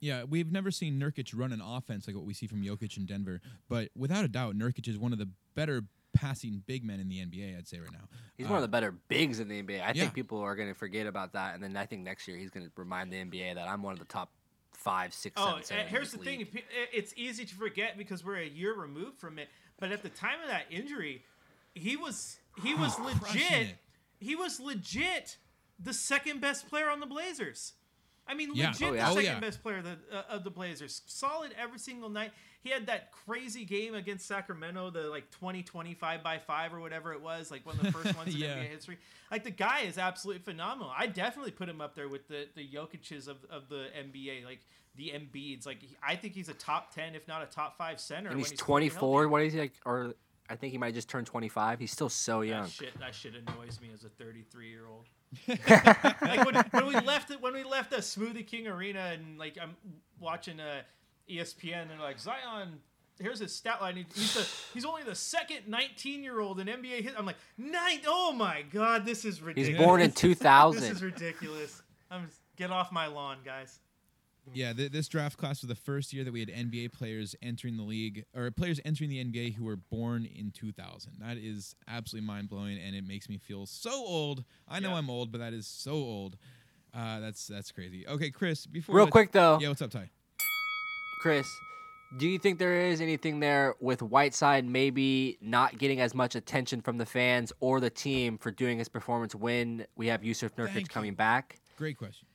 Yeah, we've never seen Nurkic run an offense like what we see from Jokic in Denver, but without a doubt, Nurkic is one of the better passing big men in the NBA. I'd say right now.
He's
Uh,
one of the better bigs in the NBA. I
yeah.
think people are going to forget about that, and then I think next year he's going to remind the NBA that I'm one of the top five, six,
Oh,
seven, seven in
here's the thing:
league.
P- it's easy to forget because we're a year removed from it. But at the time of that injury, he was he oh, was
Crushing
legit. He was legit the second best player on the Blazers. I mean,
Yeah.
legit
Oh,
the
yeah.
Oh,
second
yeah.
best player of the, uh, of the Blazers. Solid every single night. He had that crazy game against Sacramento, the like 20, 25 by five or whatever it was, like one of the first ones *laughs* in
Yeah.
NBA history. Like the guy is absolutely phenomenal. I definitely put him up there with the the Jokic's of, of the NBA, like the Embiids. Like he- I think he's a top ten, if not a top five center.
and
when
he's 24.
healthy.
What is he like? Or I think he might just turn 25. He's still so young.
That shit, that shit annoys me as a 33 year old. Like when, when we *laughs* left it, when we left the Smoothie King Arena, and like I'm watching uh, ESPN, and they're like Zion here's his stat line. He's the he's only the second 19 year old in NBA hit. I'm like nine. Oh my god, this is ridiculous.
He's born in 2000. *laughs*
This is ridiculous. I'm just, get off my lawn, guys.
Yeah, th- this draft class was the first year that we had NBA players entering the league, or players entering the NBA who were born in 2000. That is absolutely mind blowing, and it makes me feel so old. I know
Yeah.
I'm old, but that is so old. Uh, that's that's crazy. Okay, Chris. Before
Real quick though,
yeah, what's up, Ty?
Chris, do you think there is anything there with Whiteside maybe not getting as much attention from the fans or the team for doing his performance when we have Yusuf
Thank
Nurkic
you.
coming back?
Great question.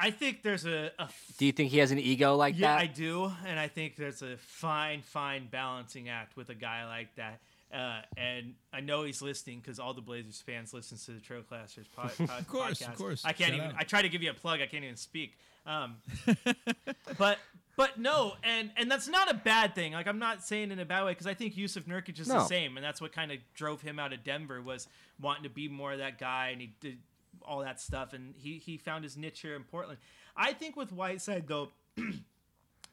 I think there's a, a
Do you think he has an ego like
yeah,
that?
I do, and I think there's a fine, fine balancing act with a guy like that. Uh, and I know he's listening because all the Blazers fans listen to the Trailcasters pod, *laughs* pod,
Of course, of
podcast.
course.
I can't
Shout
even.
out.
I try to give you a plug. I can't even speak. Um, *laughs* but but no, and and that's not a bad thing. Like I'm not saying in a bad way because I think Yusuf Nurkic is the same, and that's what kind of drove him out of Denver was wanting to be more of that guy, and he did all that stuff, and he he found his niche here in Portland. I think with Whiteside though, *clears throat*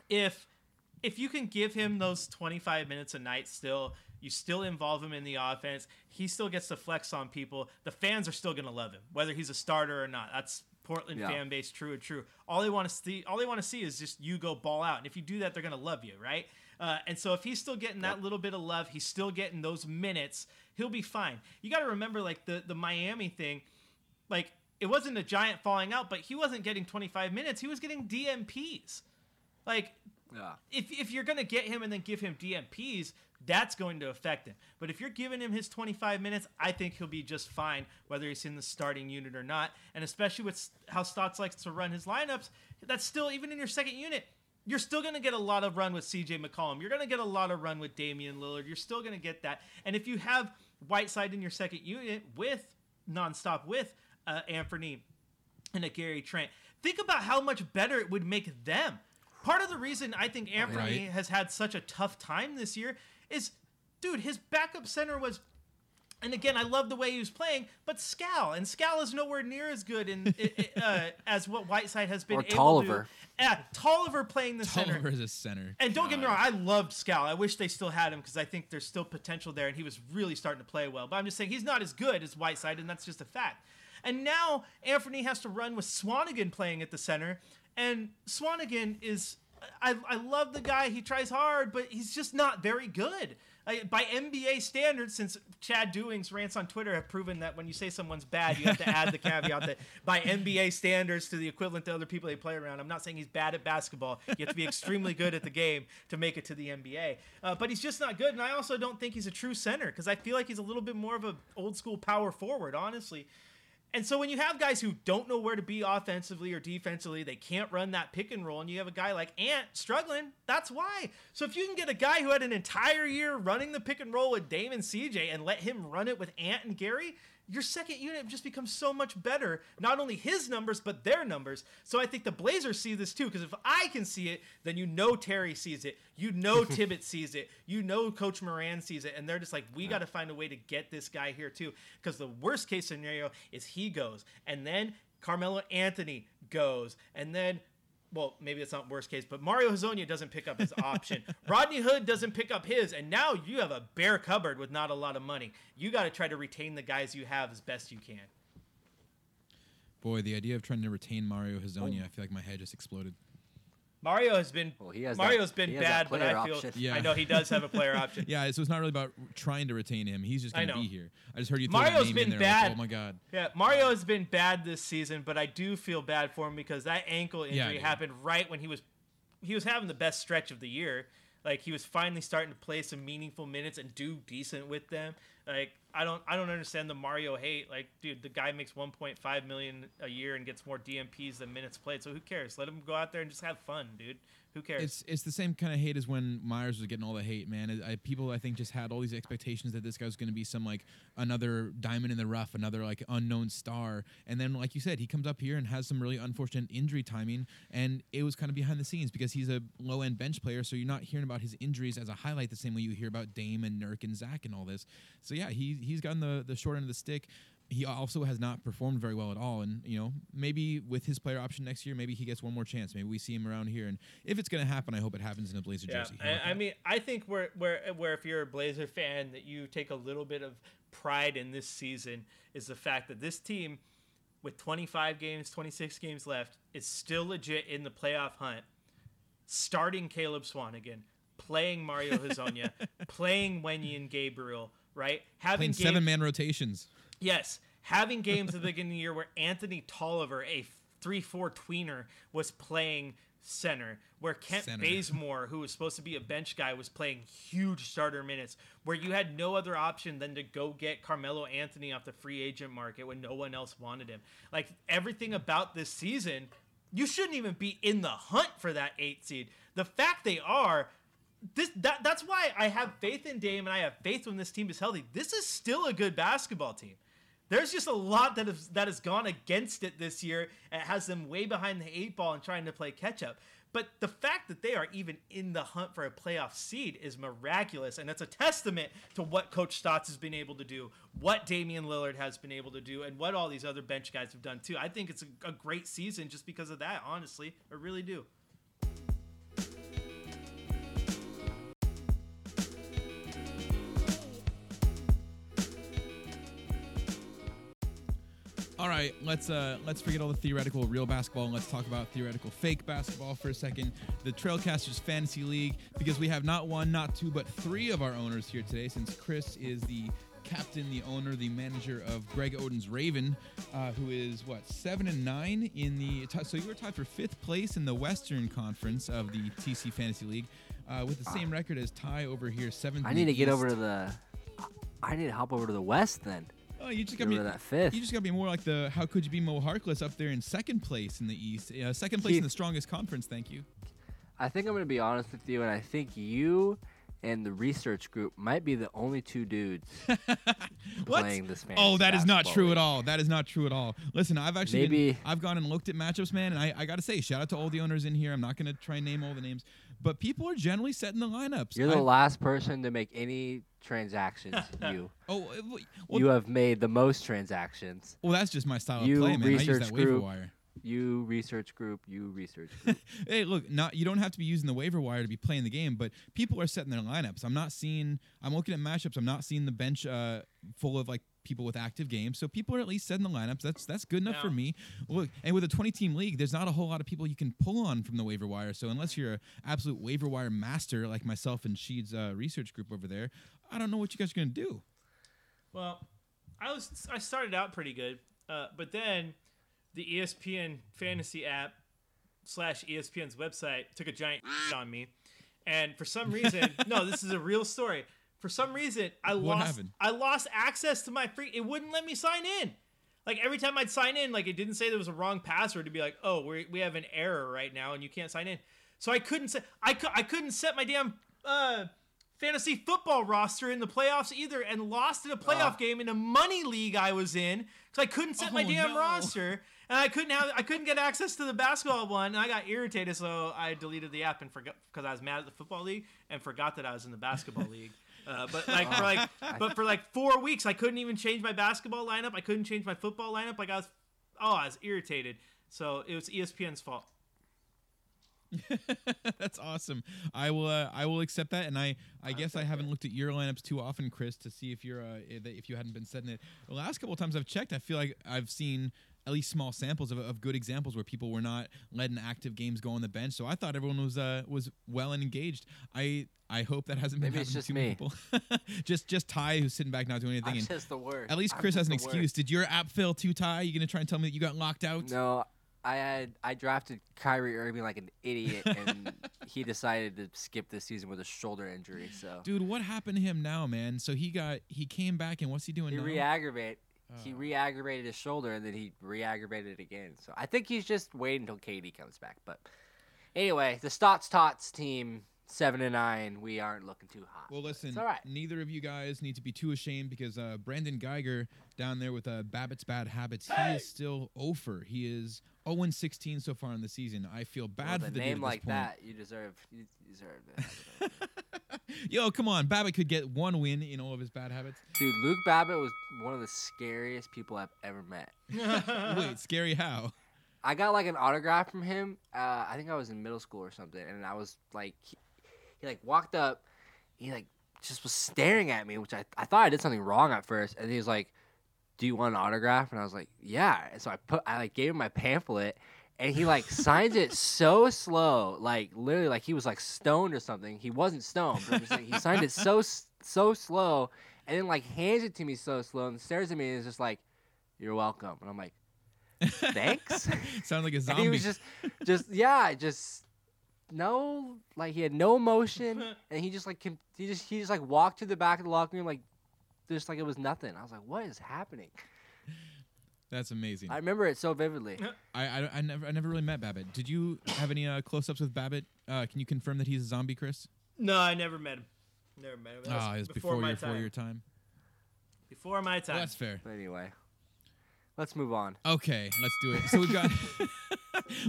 if if you can give him those 25 minutes a night still you still involve him in the offense he still gets to flex on people the fans are still going to love him whether he's a starter or not. That's portland
Yeah.
fan base true and true. All they want to see all they want to see is just you go ball out and if you do that they're going to love you right? Uh, and so if he's still getting that little bit of love he's still getting those minutes he'll be fine. You got to remember like the the miami thing like it wasn't a giant falling out but he wasn't getting 25 minutes he was getting DNPs like
yeah.
if, if you're going to get him and then give him DNPs, that's going to affect him. But if you're giving him his 25 minutes, I think he'll be just fine, whether he's in the starting unit or not. And especially with how Stotts likes to run his lineups, that's still, even in your second unit, you're still going to get a lot of run with CJ McCollum. You're going to get a lot of run with Damian Lillard. You're still going to get that. And if you have Whiteside in your second unit with nonstop with uh, Anthony and a Gary Trent. Think about how much better it would make them. Part of the reason I think Anthony
Right.
has had such a tough time this year is, dude, his backup center was. And again, I love the way he was playing, but Skal and Skal is nowhere near as good in, i- i- uh, *laughs* as what Whiteside has been
Or Tolliver.
to. Yeah, Tolliver playing the center.
Tolliver is a center.
And don't get me wrong, I loved Skal. I wish they still had him because I think there's still potential there, and he was really starting to play well. But I'm just saying he's not as good as Whiteside, and that's just a fact. And now Anthony has to run with Swanigan playing at the center, and Swanigan is. I, I love the guy. He tries hard, but he's just not very good. Like, by NBA standards, since Chad Doing's rants on Twitter have proven that when you say someone's bad, you have to add the caveat that by NBA standards to the equivalent to other people they play around. I'm not saying he's bad at basketball. You have to be extremely good at the game to make it to the NBA. Uh, but he's just not good, and I also don't think he's a true center because I feel like he's a little bit more of an old school power forward, honestly. And so when you have guys who don't know where to be offensively or defensively, they can't run that pick and roll, and you have a guy like Ant struggling, that's why. So if you can get a guy who had an entire year running the pick and roll with Dame and CJ and let him run it with Ant and Gary, your second unit just becomes so much better. Not only his numbers, but their numbers. So I think the Blazers see this too, because if I can see it, then you know Terry sees it. You know *laughs* Tibbet sees it. You know Coach Moran sees it. And they're just like, we got to find a way to get this guy here too. Because the worst case scenario is he goes. And then Carmelo Anthony goes. And then well, maybe it's not worst case, but Mario Hezonja doesn't pick up his *laughs* option. Rodney Hood doesn't pick up his, and now you have a bare cupboard with not a lot of money. You got to try to retain the guys you have as best you can.
Boy, the idea of trying to retain Mario Hezonja, oh. I feel like my head just exploded.
Mario has been
Well, he has that-
Mario's been
he has
bad, but I feel.
Yeah.
I know he does have a player *laughs* option.
Yeah, so it's not really about trying to retain him. He's just going to be here. I just heard you throw
Mario's
that name
been
in there. like,
bad.
oh my god.
Yeah, Mario has been bad this season, but I do feel bad for him because that ankle injury
dude.
happened right when he was he was having the best stretch of the year. Like he was finally starting to play some meaningful minutes and do decent with them. Like I don't I don't understand the Mario hate. Like dude, the guy makes 1.5 million a year and gets more DNPs than minutes played. So who cares? Let him go out there and just have fun, dude. Who cares?
It's it's the same kind of hate as when Meyers was getting all the hate, man. I, people I think just had all these expectations that this guy was going to be some like another diamond in the rough, another like unknown star, and then like you said, he comes up here and has some really unfortunate injury timing, and it was kind of behind the scenes because he's a low end bench player, so you're not hearing about his injuries as a highlight the same way you hear about Dame and Nurk and Zach and all this. So yeah, he he's gotten the the short end of the stick. He also has not performed very well at all. And you know, maybe with his player option next year, maybe he gets one more chance. Maybe we see him around here. And if it's going to happen, I hope it happens in a Blazer
Yeah,
jersey.
I, I mean, I think where where where if you're a Blazer fan, that you take a little bit of pride in this season is the fact that this team, with 25 games, 26 games left, is still legit in the playoff hunt. Starting Caleb Swanigan, playing Mario *laughs* Hezonja, playing Wenyen Gabriel, right? Having
playing seven man rotations.
Yes, having games at the beginning of the year where Anthony Tolliver, a three-four tweener, was playing center, where Kent
Center.
Bazemore, who was supposed to be a bench guy, was playing huge starter minutes, where you had no other option than to go get Carmelo Anthony off the free agent market when no one else wanted him. Like everything about this season, you shouldn't even be in the hunt for that eight seed. The fact they are this that that's why I have faith in Dame and I have faith when this team is healthy. This is still a good basketball team. There's just a lot that has that has gone against it this year and has them way behind the eight ball and trying to play catch up. But the fact that they are even in the hunt for a playoff seed is miraculous, and that's a testament to what Coach Stotts has been able to do, what Damian Lillard has been able to do, and what all these other bench guys have done too. I think it's a, a great season just because of that. Honestly, I really do.
All right, let's uh let's forget all the theoretical real basketball and let's talk about theoretical fake basketball for a second. The Trailcasters Fantasy League because we have not one, not two, but three of our owners here today. Since Chris is the captain, the owner, the manager of Greg Oden's Raven, uh, who is what seven and nine in the t- so you were tied for fifth place in the Western Conference of the TC Fantasy League, uh, with the same record as Ty over here, seventh.
I need to get
East.
over to the. I need to hop over to the West then.
Oh, you just got
to that fifth.
You just got to be more like the how could you be Mo Harkless up there in second place in the East, uh, second place in the strongest conference. Thank you.
I think I'm going to be honest with you, and I think you and the research group might be the only two dudes *laughs* playing this fantasy
Oh, that is not true
league.
at all. That is not true at all. Listen, I've actually been- I've gone and looked at matchups, man, and I, I got to say, shout out to all the owners in here. I'm not going to try and name all the names, but people are generally setting the lineups.
You're the
I-
last person to make any transactions. *laughs* you.
Oh, well,
you have made the most transactions.
well, that's just my style
You
of play, man. I use
research
that waiver wire.
You research group. You research *laughs* group.
hey, look, not you don't have to be using the waiver wire to be playing the game, but people are setting their lineups. I'm not seeing. I'm looking at matchups. I'm not seeing the bench uh, full of like people with active games. So people are at least setting the lineups. That's that's good enough for me. Look, and with a 20 team league, there's not a whole lot of people you can pull on from the waiver wire. So unless you're an absolute waiver wire master like myself and Sheed's uh, research group over there, I don't know what you guys are gonna do.
Well, I was I started out pretty good, uh, but then the ESPN fantasy app slash ESPN's website took a giant *laughs* on me, and for some reason, *laughs* no, this is a real story. For some reason, I
What
lost
happened?
I lost access to my free. It wouldn't let me sign in. Like every time I'd sign in, like it didn't say there was a wrong password to be like, oh, we we have an error right now and you can't sign in. So I couldn't set I, cou- I couldn't set my damn uh, fantasy football roster in the playoffs either, and lost in a playoff game in a money league I was in because I couldn't set my
Oh,
damn
no.
roster and I couldn't have I couldn't get access to the basketball one. And I got irritated, so I deleted the app and forgot because I was mad at the football league and forgot that I was in the basketball league. Uh, but like for like *laughs* but for like four weeks, I couldn't even change my basketball lineup. I couldn't change my football lineup. Like I was, oh, I was irritated. So it was ESPN's fault. *laughs*
That's awesome. I will. Uh, I will accept that. And I. I guess I haven't looked at your lineups too often, Chris, to see if you're. Uh, if you hadn't been setting it. The last couple of times I've checked, I feel like I've seen at least small samples of, of good examples where people were not letting active games go on the bench. So I thought everyone was uh, was well and engaged. I. I hope that hasn't been
Maybe it's just
to too many
me.
people. *laughs* just just Ty who's sitting back not doing anything.
I'm
and
just the worst.
at least Chris has an excuse. Did your app fail too, Ty? You gonna try and tell me that you got locked out?
No, I had I drafted Kyrie Irving like an idiot, *laughs* and he decided to skip this season with a shoulder injury. So
Dude, what happened to him now, man? So he got he came back and what's he doing
he
now?
re-aggravated. He
Oh.
re-aggravated his shoulder, and then he re-aggravated it again. So I think he's just waiting until KD comes back. But anyway, the Stotts Tots team seven and nine. We aren't looking too hot.
Well, listen,
it's all right.
neither of you guys need to be too ashamed because uh, Brandon Geiger down there with uh, Babbitt's bad habits, he is still over. He is 0 16 so far in the season. I feel bad
With
for the
name like
point.
that, you deserve you deserve it. *laughs*
Yo, come on. Babbitt could get one win in all of his bad habits.
Dude, Luke Babbitt was one of the scariest people I've ever met. *laughs*
Wait, scary how?
I got like an autograph from him. Uh, I think I was in middle school or something, and I was like, he, like walked up, he like just was staring at me, which I I thought I did something wrong at first, and he was like, "Do you want an autograph?" And I was like, "Yeah." And so I put I like gave him my pamphlet, and he like signs it *laughs* so slow, like literally like he was like stoned or something. He wasn't stoned, but saying he signed it so so slow, and then like hands it to me so slow and stares at me and is just like, "You're welcome," and I'm like, "Thanks." *laughs*
Sounds like a *laughs*
And
zombie.
he was just, just yeah, just no, like he had no emotion, *laughs* and he just like com- he just he just like walked to the back of the locker room like just like it was nothing. I was like, what is happening?
That's amazing.
I remember it so vividly. *laughs*
I, I, I never I never really met Babbitt. Did you have any uh, close-ups with Babbitt? Uh, can you confirm that he's a zombie, Chris?
no, I never met him. Never met him. That was
Ah, it's
before,
before,
my
your
time.
four-year time.
Before my time.
Well, that's fair.
But anyway, let's move on.
Okay, let's do it. So we've got *laughs*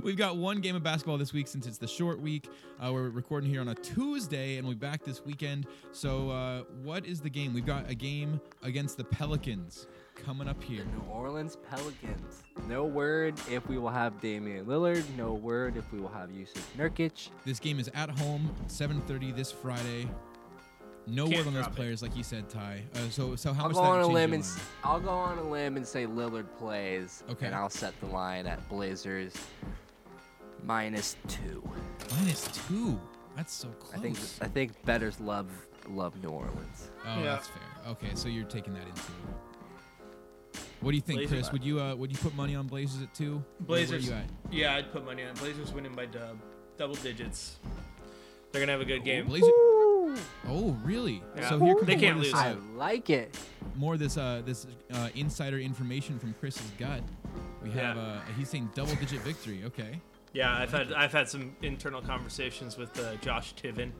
we've got one game of basketball this week since it's the short week. Uh, we're recording here on a Tuesday, and we'll be back this weekend. So uh, what is the game? We've got a game against the Pelicans coming up here.
The New Orleans Pelicans. No word if we will have Damian Lillard. No word if we will have Yusuf Nurkic.
This game is at home, 7:30 this Friday. No
Can't
word on those
drop it.
players, like you said, Ty. Uh, so, so how
I'll
much
go
that
on a limb and
line?
s- I'll go on a limb and say Lillard plays.
Okay.
And I'll set the line at Blazers minus two.
minus two. That's so close.
I think I think betters love love New Orleans.
Oh,
Yeah.
that's fair. Okay, so you're taking that into. What do you think,
Blazers.
Chris? Would you uh, would you put money on Blazers at two?
Blazers.
Where you at?
Yeah, I'd put money on. Blazers winning by dub, double digits. They're gonna have a good game.
Blazer. Oh, really?
Yeah.
So here comes
They
more
can't
of this,
lose.
I
uh,
like it.
more of this uh, this uh, insider information from Chris's gut. We have
Yeah.
uh, he's saying double digit victory. Okay.
Yeah, I've had I've had some internal conversations with uh, Josh Tiven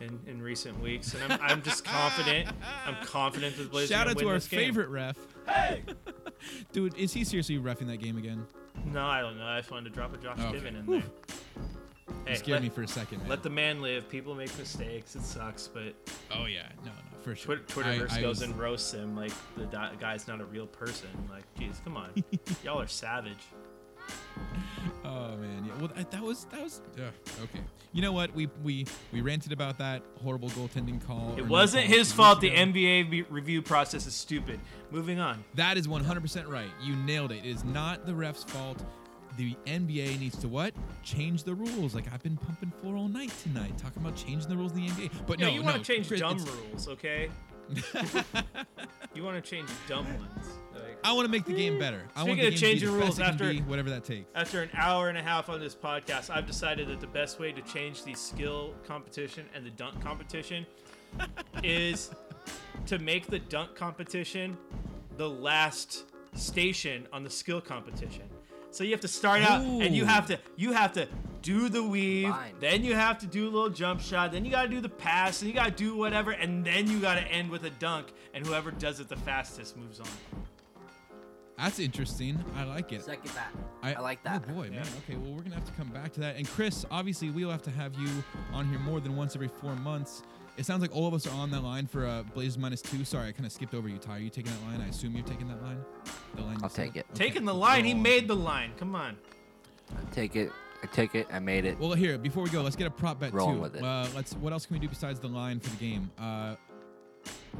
in, in recent weeks, and I'm, I'm just confident. I'm confident that the Blazers
Shout
gonna
out to
win
our
this game.
favorite ref.
Hey! *laughs*
Dude, is he seriously refing that game again?
No, I don't know. I just wanted to drop a Josh
Oh, okay.
Tiven in
Whew.
there. Hey,
scared
let,
me for a second. Man.
let the man live. People make mistakes. It sucks, but
oh yeah, no, no, for sure.
Twitter, Twitterverse
I
goes
was-
and roasts him like the di- guy's not a real person. Like, geez, come on, *laughs* y'all are savage. *laughs*
Oh man, yeah. Well, that, was that was ugh, okay. You know what? We we we ranted about that horrible goaltending call.
It wasn't his fault. The. NBA be- review process is stupid. Moving on.
That is 100% right. You nailed it. It is not the ref's fault. The NBA needs to what? Change the rules. Like I've been pumping for all night tonight, talking about changing the rules in the NBA. But
Yeah,
no,
you
want
to change
Chris,
dumb rules, okay? *laughs* you want to change dumb ones. Like,
I want to make the game better. I want
Speaking
the
of changing
to be the
rules
best it can
after-
be, whatever that takes.
after an hour and a half on this podcast, I've decided that the best way to change the skill competition and the dunk competition *laughs* is to make the dunk competition the last station on the skill competition. So you have to start out and you have to you have to do the weave,
Fine.
then you have to do a little jump shot, then you got to do the pass, and you got to do whatever, and then you got to end with a dunk, and whoever does it the fastest moves on.
That's interesting. I like it.
Second that. I like that.
Oh boy, man. Okay, well we're gonna have to come back to that. And Chris, obviously, we'll have to have you on here more than once every four months. It sounds like all of us are on that line for uh, Blazers minus two. Sorry, I kind of skipped over you. Ty, are you taking that line? I assume you're taking that line. The line.
I'll
said?
take it.
Okay,
Taking the line, he made the line. Come on.
I take it. I take it. I made it.
Well, here before we go, let's get a prop bet
Rolling
too.
with it.
Uh, let's. What else can we do besides the line for the game? Uh,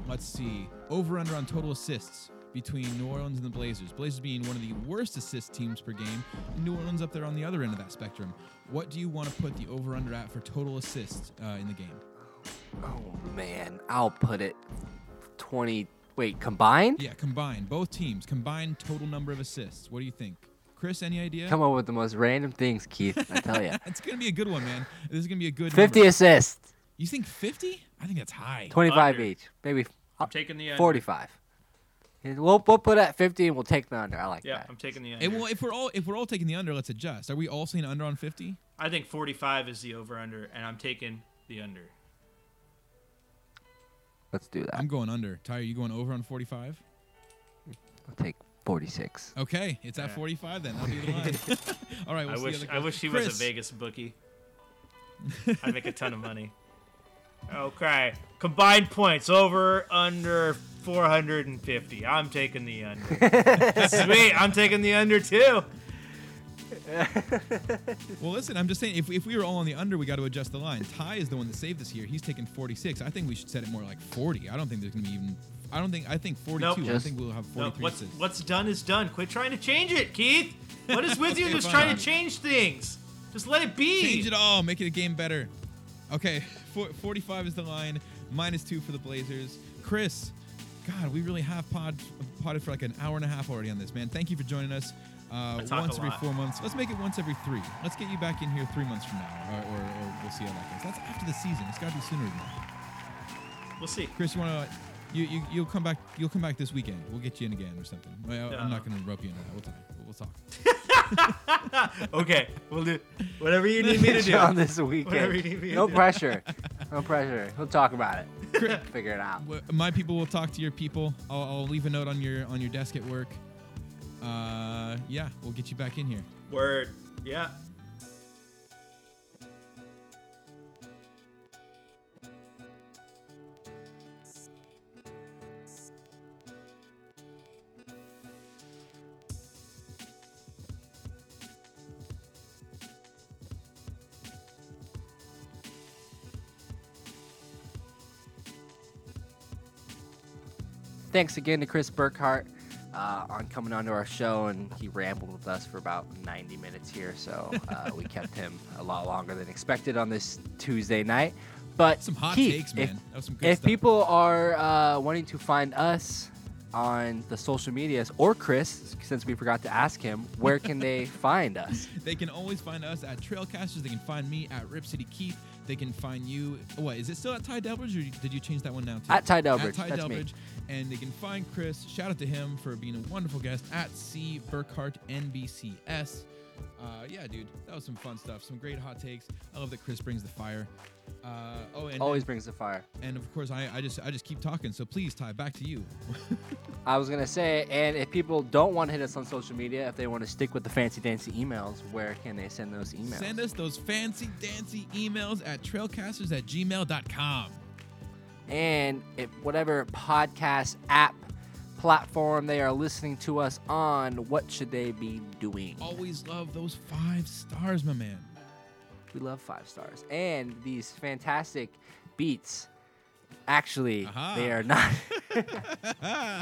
let's see. Over under on total assists between New Orleans and the Blazers. Blazers being one of the worst assist teams per game, New Orleans up there on the other end of that spectrum. What do you want to put the over under at for total assists uh, in the game?
Oh man, I'll put it twenty. Wait, combined?
Yeah, combined, both teams combined total number of assists. What do you think, Chris? Any idea?
Come up with the most random things, Keith. I tell you. *laughs*
it's gonna be a good one, man. This is gonna be a good.
Fifty
number.
assists,
You think fifty? I think that's high.
twenty-five
Under.
each, maybe
I'm taking the under.
forty-five. We'll, we'll put it at fifty and we'll take the under. I like
Yeah,
that.
Yeah, I'm taking the under.
And well, if we're all if we're all taking the under, let's adjust. Are we all seeing under on fifty?
I think 45 is the over under, and I'm taking the under.
Let's do that.
I'm going under. Ty, are you going over on 45?
I'll take forty-six.
Okay, it's at
Yeah.
45 then. That'll be the line. *laughs* All right, we'll
I
see
wish
how that
I
goes.
wish he
Chris,
was a Vegas bookie. *laughs* I'd make a ton of money. Okay, Combined points over under 450. I'm taking the under. *laughs* Sweet, I'm taking the under too. *laughs*
Well, listen, I'm just saying, if, if we were all on the under, we got to adjust the line. Ty is the one that saved us here. He's taking 46. I think we should set it more like 40. I don't think there's going to be even. I don't think. I think 42.
Nope.
I
Just-
think we'll have
No,
43
what's what's done is done. Quit trying to change it, Keith. What is with *laughs* you just trying to change things? Just let it be.
Change it all. Make it a game better. Okay, *laughs* four, 45 is the line. Minus two for the Blazers. Chris, God, we really have pod potted for like an hour and a half already on this, man. Thank you for joining us. Uh, once every
lot.
four months. Let's make it once every three. Let's get you back in here three months from now, or, or, or we'll see how that goes. That's after the season. It's got to be sooner than that.
We'll see.
Chris, you want to? You, you you'll come back. You'll come back this weekend. We'll get you in again or something. Well, I'm
No.
not going to rope you into that. We'll talk. We'll talk. *laughs*
Okay, we'll do whatever you need me to *laughs* do.
on this
Whatever you
weekend.
need me to
No
do.
pressure. No pressure. We'll talk about it.
Chris,
Figure it out.
My people will talk to your people. I'll, I'll leave a note on your on your desk at work. Uh, yeah, we'll get you back in here.
Word. Yeah.
Thanks again to Chris Burkhart uh, on coming onto our show, and he rambled with us for about 90 minutes here. So uh, *laughs* we kept him a lot longer than expected on this Tuesday night. But
Some hot
Keith,
takes,
if-
man. that was some good
if
stuff.
people are uh, wanting to find us on the social medias or Chris, since we forgot to ask him, where can they *laughs* find us?
They can always find us at Trailcasters. They can find me at Rip City Keith. They can find you. What is it still at Ty Delbridge, or did you change that one now too?
At Ty Delbridge. At.
Ty
That's me.
Delbridge. And they can find Chris. Shout out to him for being a wonderful guest at C Burkhart NBCS. Uh, yeah, dude, that was some fun stuff. Some great hot takes. I love that Chris brings the fire. Uh, oh, and
Always brings the fire.
and of course, I, I just I just keep talking. So please, Ty, back to you. *laughs*
I was gonna say, and if people don't want to hit us on social media, if they want to stick with the fancy dancy emails, where can they send those emails?
Send us those fancy dancy emails at trailcasters at gmail.com.
and if whatever podcast app platform they are listening to us on, what should they be doing?
Always love those five stars, my man.
We love five stars and these fantastic beats. Actually,
Aha.
they are not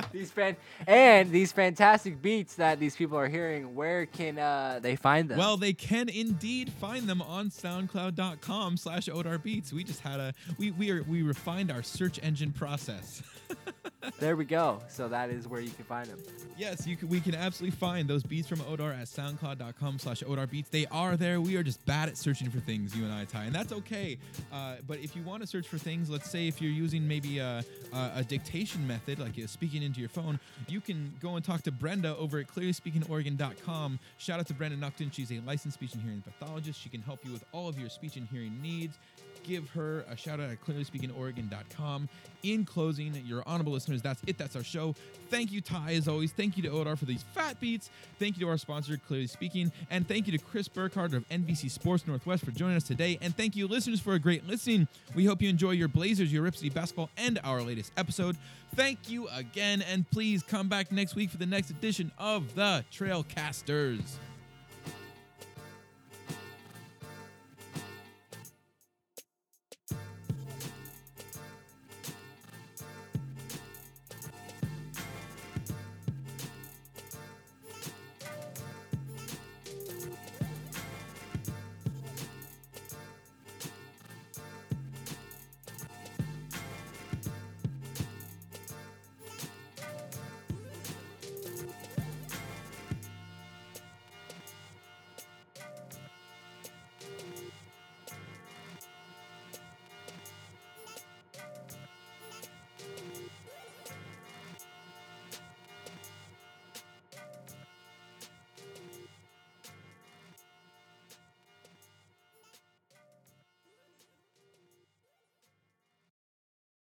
*laughs* these fan and these fantastic beats that these people are hearing. Where can uh, they find them?
Well, they can indeed find them on soundcloud.com slash Odar Beats. We just had a we we are we refined our search engine process. *laughs*
there we go. So that is where you can find them.
yes, you can, we can absolutely find those beats from Odar at soundcloud.com slash Odar Beats. They are there. We are just bad at searching for things, you and I, Ty, and that's okay. Uh, but if you want to search for things, let's say if you're using maybe a, a, a dictation method, like speaking into your phone, you can go and talk to Brenda over at clearlyspeakingoregon.com. Shout out to Brenda Nuckton. She's a licensed speech and hearing pathologist. She can help you with all of your speech and hearing needs. Give her a shout out at clearlyspeakingoregon.com. In closing, your honorable listeners, that's it. That's our show. Thank you, Ty, as always. Thank you to Odar for these fat beats. Thank you to our sponsor, Clearly Speaking. And thank you to Chris Burkhardt of NBC Sports Northwest for joining us today. And thank you, listeners, for a great listening. We hope you enjoy your Blazers, your Rip City basketball, and our latest episode. Thank you again. And please come back next week for the next edition of the Trailcasters.